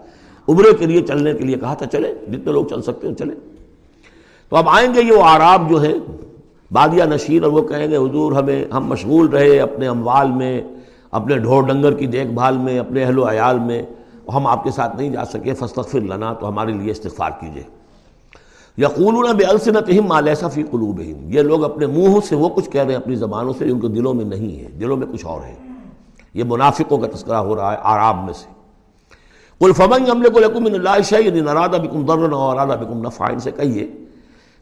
عمرے کے لیے، چلنے کے لیے کہا تھا چلے جتنے لوگ چل سکتے ہیں چلے تو اب آئیں گے یہ وہ عراب جو ہے بادیا نشیر اور وہ کہیں گے حضور ہمیں، ہم مشغول رہے اپنے اموال میں اپنے ڈھور ڈنگر کی دیکھ بھال میں، اپنے اہل و عیال میں، ہم آپ کے ساتھ نہیں جا سکے فستغفر لنا تو ہمارے لیے استغفار کیجیے یقولون بے السنتہم ما لیسا فی قلوبہم۔ یہ لوگ اپنے منہوں سے وہ کچھ کہہ رہے ہیں، اپنی زبانوں سے ان کے دلوں میں نہیں ہے، دلوں میں کچھ اور ہے۔ یہ منافقوں کا تذکرہ ہو رہا ہے آراب میں سے۔ قل فمن یملک لکم من اللہ شیئن ان اراد بکم ضرن و اراد بکم نفع سے کہیے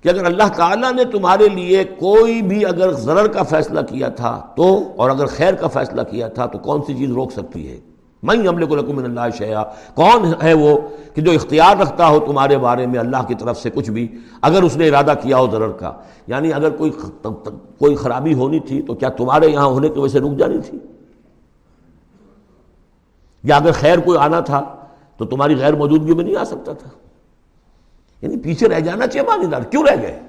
کہ اگر اللہ تعالیٰ نے تمہارے لیے کوئی بھی اگر ضرر کا فیصلہ کیا تھا تو، اور اگر خیر کا فیصلہ کیا تھا تو کون سی چیز روک سکتی ہے؟ میں عملے کو رقم اللہ شیا کون ہے وہ کہ جو اختیار رکھتا ہو تمہارے بارے میں اللہ کی طرف سے کچھ بھی، اگر اس نے ارادہ کیا ہو ضرر کا؟ یعنی اگر کوئی کوئی خرابی ہونی تھی تو کیا تمہارے یہاں ہونے کی وجہ سے رک جانی تھی؟ یا اگر خیر کوئی آنا تھا تو تمہاری غیر موجودگی میں نہیں آ سکتا تھا؟ یعنی پیچھے رہ جانا چاہیے مانی دار کیوں رہ گئے؟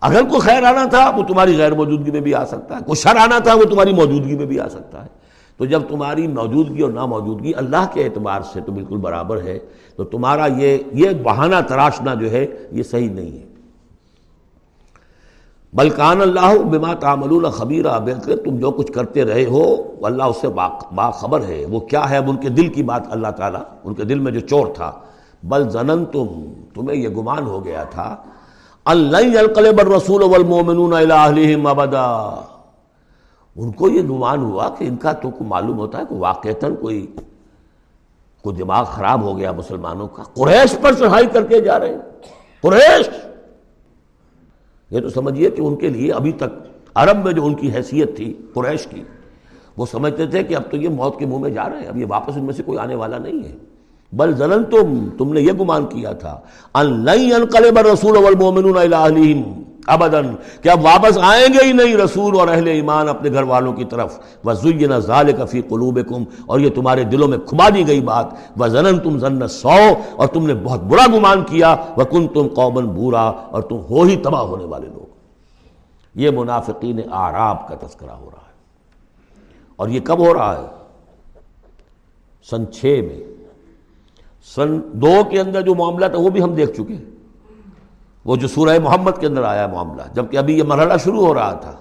اگر کوئی خیر آنا تھا، وہ تمہاری غیر موجودگی میں بھی آ سکتا ہے۔ کوئی شر آنا تھا، وہ تمہاری موجودگی میں بھی آ سکتا ہے۔ تو جب تمہاری موجودگی اور ناموجودگی اللہ کے اعتبار سے تو بالکل برابر ہے، تو تمہارا یہ یہ بہانہ تراشنا جو ہے، یہ صحیح نہیں ہے۔ بلکان اللہ بما تعملون خبیرہ بلکہ تم جو کچھ کرتے رہے ہو اللہ اس سے باخبر ہے۔ وہ کیا ہے؟ اب ان کے دل کی بات اللہ تعالیٰ، ان کے دل میں جو چور تھا بل زنن تم تمہیں یہ گمان ہو گیا تھا اللہ القلب الرسول والمومنون الہلہم ابدا۔ ان کو یہ گمان ہوا کہ ان کا تو معلوم ہوتا ہے کہ واقعتاً کوئی کوئی دماغ خراب ہو گیا مسلمانوں کا۔ قریش پر چڑھائی کر کے جا رہے ہیں۔ قریش! یہ تو سمجھیے کہ ان کے لیے ابھی تک عرب میں جو ان کی حیثیت تھی، قریش کی، وہ سمجھتے تھے کہ اب تو یہ موت کے منہ میں جا رہے ہیں، اب یہ واپس ان میں سے کوئی آنے والا نہیں ہے۔ بل زنن تم تم نے یہ گمان کیا تھا انقلب الرسول والمؤمنون الى اہلہم ابدن کہ اب واپس آئیں گے ہی نہیں رسول اور اہل ایمان اپنے گھر والوں کی طرف۔ وزین ذالک فی قلوبکم اور یہ تمہارے دلوں میں کھما دی گئی بات۔ وزنن تم زن سو اور تم نے بہت برا گمان کیا۔ وکن تم قومن بورا، اور تم ہو ہی تباہ ہونے والے لوگ۔ یہ منافقین آراب کا تذکرہ ہو رہا ہے۔ اور یہ کب ہو رہا ہے؟ سن چھ میں۔ سن دو کے اندر جو معاملہ تھا وہ بھی ہم دیکھ چکے ہیں۔ وہ جو سورہ محمد کے اندر آیا معاملہ، جبکہ ابھی یہ مرحلہ شروع ہو رہا تھا۔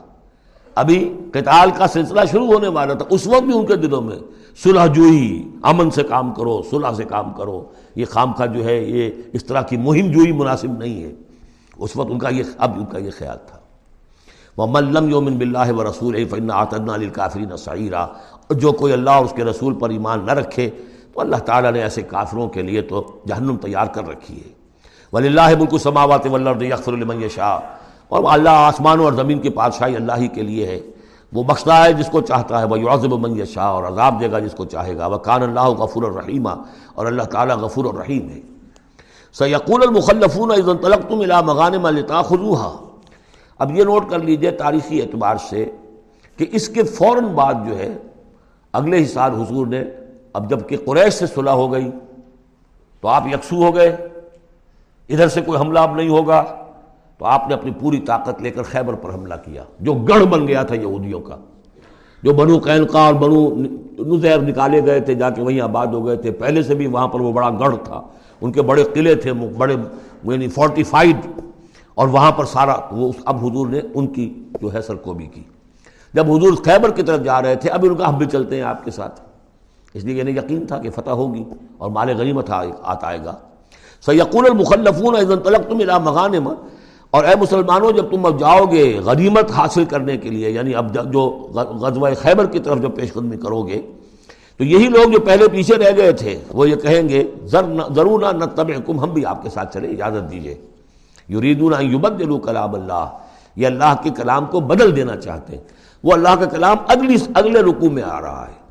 ابھی قتال کا سلسلہ شروع ہونے والا تھا، اس وقت بھی ان کے دلوں میں۔ صلح جوئی، امن سے کام کرو، صلح سے کام کرو۔ یہ خام کا جو ہے، یہ اس طرح کی مہم جوئی مناسب نہیں ہے۔ اس وقت ان کا یہ، اب ان کا یہ خیال تھا۔ وہ ملم یومن بلّہ و رسول فن آتن علی کافرین سعیرہ جو کوئی اللہ اور اس کے رسول پر ایمان نہ رکھے تو اللہ تعالیٰ نے ایسے کافروں کے لیے تو جہنم تیار کر رخی ہے۔ ولی اللہ ملک سماوات یکفر المن شاہ اور اللہ آسمانوں اور زمین کی بادشاہی اللہ ہی کے لیے ہے۔ وہ بخشتا ہے جس کو چاہتا ہے۔ وہ یعظب من شاہ اور عذاب دے گا جس کو چاہے گا۔ وہ کان اللہ غفور الرحیمہ اور اللہ تعالیٰ غفور الرحیم ہے۔ سیقول المخلفون اذن طلقتم الى مغانم لتاخذوها اب یہ نوٹ کر لیجیے تاریخی اعتبار سے کہ اس کے فوراً بعد جو ہے، اگلے ہی سال حضور نے اب جبکہ قریش سے صلح ہو گئی تو آپ یکسو ہو گئے، ادھر سے کوئی حملہ اب نہیں ہوگا، تو آپ نے اپنی پوری طاقت لے کر خیبر پر حملہ کیا، جو گڑھ بن گیا تھا یہودیوں کا۔ جو بنو قینقا اور بنو نزیر نکالے گئے تھے، جا کے وہیں آباد ہو گئے تھے۔ پہلے سے بھی وہاں پر وہ بڑا گڑھ تھا، ان کے بڑے قلعے تھے بڑے یعنی فورٹیفائڈ اور وہاں پر سارا وہ اب حضور نے ان کی جو ہے سرکوبی کی۔ جب حضور خیبر کی طرف جا رہے تھے، اب ان کا ہم بھی چلتے ہیں آپ کے ساتھ۔ اس لیے انہیں یقین تھا کہ فتح ہوگی اور مال غنیمت آتا آئے گا۔ سیقول المخلفون اذن طلقتم الى مغانم۔ اور اے مسلمانوں، جب تم اب جاؤ گے غنیمت حاصل کرنے کے لیے یعنی اب جو غزوہ خیبر کی طرف جو پیش قدمی کرو گے، تو یہی لوگ جو پہلے پیچھے رہ گئے تھے، وہ یہ کہیں گے ضرور نہ تب ہم بھی آپ کے ساتھ چلے اجازت دیجیے یریدون ان یبدلوا کلام اللہ۔ یہ اللہ کے کلام کو بدل دینا چاہتے ہیں۔ وہ اللہ کا کلام اگلی اگلے رکو میں آ رہا ہے۔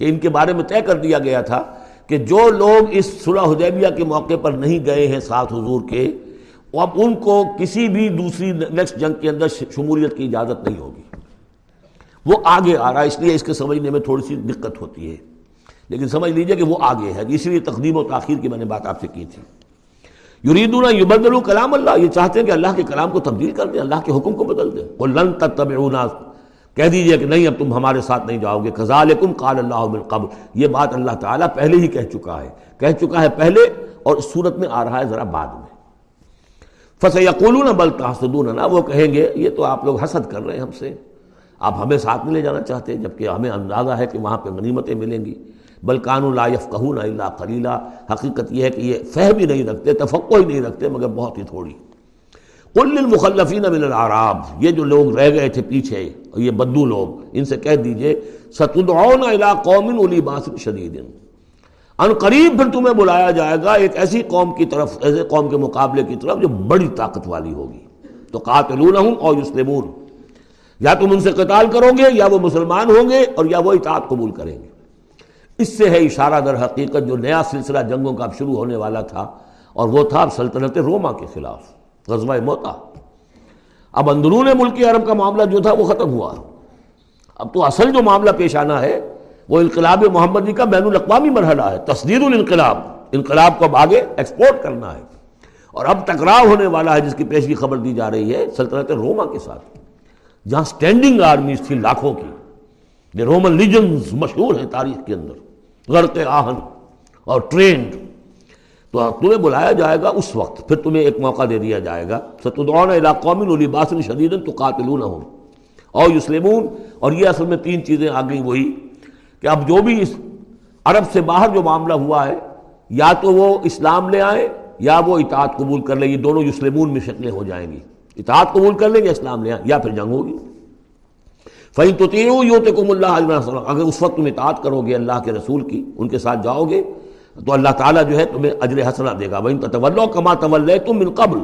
کہ ان کے بارے میں طے کر دیا گیا تھا کہ جو لوگ اس صلح حدیبیہ کے موقع پر نہیں گئے ہیں ساتھ حضور کے، اب ان کو کسی بھی دوسری نیکسٹ جنگ کے اندر شمولیت کی اجازت نہیں ہوگی۔ وہ آگے آ رہا ہے، اس لیے اس کے سمجھنے میں تھوڑی سی دقت ہوتی ہے۔ لیکن سمجھ لیجیے کہ وہ آگے ہے، اسی لیے تقدیم و تاخیر کی میں نے بات آپ سے کی تھی۔ یریدون یبدلو کلام اللہ، یہ چاہتے ہیں کہ اللہ کے کلام کو تبدیل کر دیں، اللہ کے حکم کو بدل دیں۔ وہ لن تتبعونا کہہ دیجیے کہ نہیں، اب تم ہمارے ساتھ نہیں جاؤ گے۔ کذالکم قال اللہ من قبل یہ بات اللہ تعالیٰ پہلے ہی کہہ چکا ہے۔ کہہ چکا ہے پہلے اور اس صورت میں آ رہا ہے ذرا بعد میں۔ فسیقولون بل تحسدون وہ کہیں گے، یہ تو آپ لوگ حسد کر رہے ہیں ہم سے۔ آپ ہمیں ساتھ میں لے جانا چاہتے ہیں جبکہ ہمیں اندازہ ہے کہ وہاں پہ غنیمتیں ملیں گی۔ بلکان لا یفقہون الا قلیلا۔ حقیقت یہ ہے کہ یہ فہم ہی نہیں رکھتے تفقع ہی نہیں رکھتے، مگر بہت ہی تھوڑی۔ قل للمخلفین من العراب یہ جو لوگ رہ گئے تھے پیچھے یہ بدو لوگ ان سے کہہ دیجیے ستدعون الى قوم اولی باس شدید۔ ان قریب پھر تمہیں بلایا جائے گا ایک ایسی قوم کی طرف، ایسے قوم کے مقابلے کی طرف جو بڑی طاقت والی ہوگی۔ تو قاتلونہم او یسلمون۔ یا تم ان سے قتال کرو گے یا وہ مسلمان ہوں گے اور یا وہ اطاعت قبول کریں گے۔ اس سے ہے اشارہ در حقیقت جو نیا سلسلہ جنگوں کا اب شروع ہونے والا تھا اور وہ تھا سلطنت روما کے خلاف، غزوہ موتا۔ اب اندرون ملک عرب کا معاملہ جو تھا وہ ختم ہوا۔ اب تو اصل جو معاملہ پیش آنا ہے، وہ انقلاب محمدی کا بین الاقوامی مرحلہ ہے، تصدیر الانقلاب۔ انقلاب کو اب آگے ایکسپورٹ کرنا ہے۔ اور اب ٹکراؤ ہونے والا ہے، جس کی پیشگی خبر دی جا رہی ہے سلطنت روما کے ساتھ۔ جہاں سٹینڈنگ آرمیز تھی لاکھوں کی، یہ رومن لیجنز مشہور ہیں تاریخ کے اندر۔ غرق آہن اور ٹرینڈ تو تمہیں بلایا جائے گا اس وقت، پھر تمہیں ایک موقع دے دیا جائے گا۔ ستدعون الى قوم اولی باس شدید تقاتلونہم۔ او یسلمون، اور یہ اصل میں تین چیزیں آ گئیں وہی کہ اب جو بھی اس عرب سے باہر جو معاملہ ہوا ہے، یا تو وہ اسلام لے آئے، یا وہ اطاعت قبول کر لیں یہ دونوں یسلمون میں شکلیں ہو جائیں گی۔ اطاعت قبول کر لیں گے، اسلام لے آئے، یا پھر جنگ ہوگی۔ فعین تو تیرو یو تم اللہ اگر اس وقت تم اطاعت کرو گے اللہ کے رسول کی، ان کے ساتھ جاؤ گے تو اللہ تعالیٰ جو ہے تمہیں اجر حسنا دے گا۔ وہ تو کما طول تم من قبل۔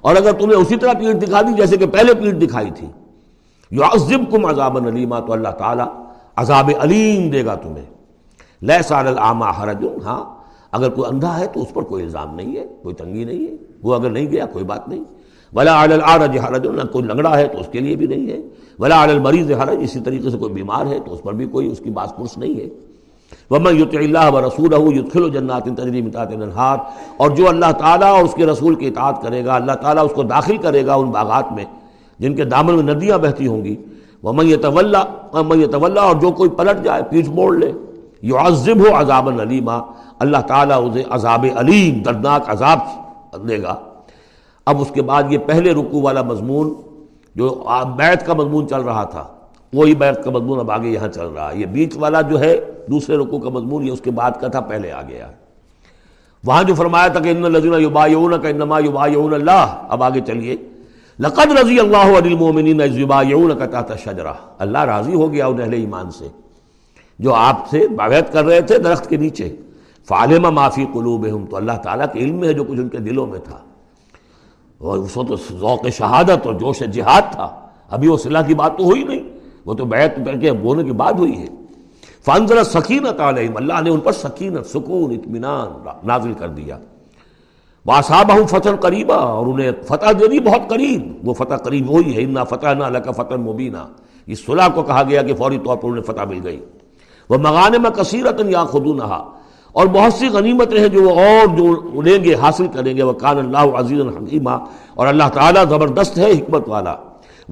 اور اگر تمہیں اسی طرح پیٹ دکھا دی جیسے کہ پہلے پیٹ دکھائی تھی۔ یو عزب کم عذاب علیما تو اللہ تعالیٰ عذاب علیم دے گا تمہیں۔ لہ سال العامہ حرج۔ ہاں اگر کوئی اندھا ہے تو اس پر کوئی الزام نہیں ہے، کوئی تنگی نہیں ہے۔ وہ اگر نہیں گیا، کوئی بات نہیں۔ ولا العرج حرج۔ نہ کوئی لنگڑا ہے تو اس کے لیے بھی نہیں ہے۔ ولا المریض حرج۔ اسی طریقے سے کوئی بیمار ہے تو اس پر بھی کوئی اس کی باس پرس نہیں ہے۔ ومن یطع اللہ و رسول یدخل جنات تجری من تحتها اور جو اللہ تعالیٰ اور اس کے رسول کی اطاعت کرے گا، اللہ تعالیٰ اس کو داخل کرے گا ان باغات میں، جن کے دامن میں ندیاں بہتی ہوں گی۔ ومن یتولا ومن یتولا اور جو کوئی پلٹ جائے پیچھ موڑ لے۔ یعذبہ عذابا علیما اللہ تعالیٰ اسے عذاب علیم، دردناک عذاب دے گا۔ اب اس کے بعد یہ پہلے رکو والا مضمون، جو بیت کا مضمون چل رہا تھا، وہی بیت کا مضمون اب آگے یہاں چل رہا ہے۔ یہ بیچ والا جو ہے دوسرے رکو کا مضمون یہ اس کے بعد کا تھا، پہلے آ گیا۔ وہاں جو فرمایا تھا کہ ان لذین یبایعون کا انما یبایعون اللہ، اب آگے چلیے۔ لقد رضی اللہ عن المؤمنین اذ یبایعون کا تحت الشجرہ اللہ راضی ہو گیا ان اہل ایمان سے۔ جو آپ سے بیعت کر رہے تھے درخت کے نیچے۔ فعلم ما فی قلوبہم، تو اللہ تعالیٰ کے علم میں ہے جو کچھ ان کے دلوں میں تھا۔ اور اس وقت ذوق شہادت اور جوش جہاد تھا۔ ابھی وہ صلاح کی بات تو ہوئی نہیں۔ وہ تو بیعت کر کے بونے کی بات ہوئی ہے۔ فانزل سکینت علیہم، اللہ نے ان پر سکینت، سکون، اطمینان نازل کر دیا۔ واسابہ فتح قریبا اور انہیں فتح دے دی بہت قریب۔ وہ فتح قریب وہی ہے، انا فتح نہ اللہ کا فتح مبینہ اس صلاح کو کہا گیا کہ فوری طور پر انہیں فتح مل گئی۔ وہ مغانے میں کثیرت یا خدونہا اور بہت سی غنیمتیں ہیں جو وہ اور جو لیں گے، حاصل کریں گے۔ وہ کان اللہ عزیز الحکیمہ اور اللہ تعالیٰ زبردست ہے، حکمت والا۔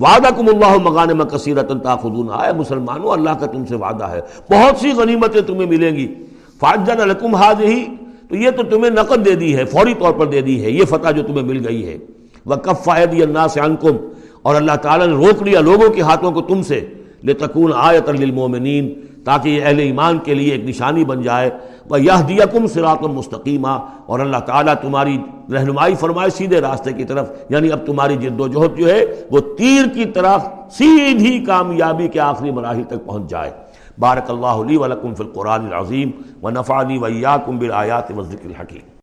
وعدہ کم اللہ مغان میں کثیرت خدون آئے مسلمانوں، اللہ کا تم سے وعدہ ہے۔ بہت سی غنیمتیں تمہیں ملیں گی۔ فاجن الکم حاض ہی تو یہ تو تمہیں نقد دے دی ہے، فوری طور پر دے دی ہے۔ یہ فتح جو تمہیں مل گئی ہے۔ وہ کب فائد اللہ سے انکم اور اللہ تعالیٰ نے روک لیا لوگوں کے ہاتھوں کو تم سے۔ لے آیت للمومنین تاکہ یہ اہل ایمان کے لیے ایک نشانی بن جائے۔ وہ یہ دیا کم سرات مستقیمہ اور اللہ تعالیٰ تمہاری رہنمائی فرمائے سیدھے راستے کی طرف یعنی اب تمہاری جد و جہد جو ہے، وہ تیر کی طرف سیدھی کامیابی کے آخری مراحل تک پہنچ جائے۔ بارک اللہ علی ولکم فی القرآن العظیم و نفانی ویاکم بالآیات و ذکر الحکیم۔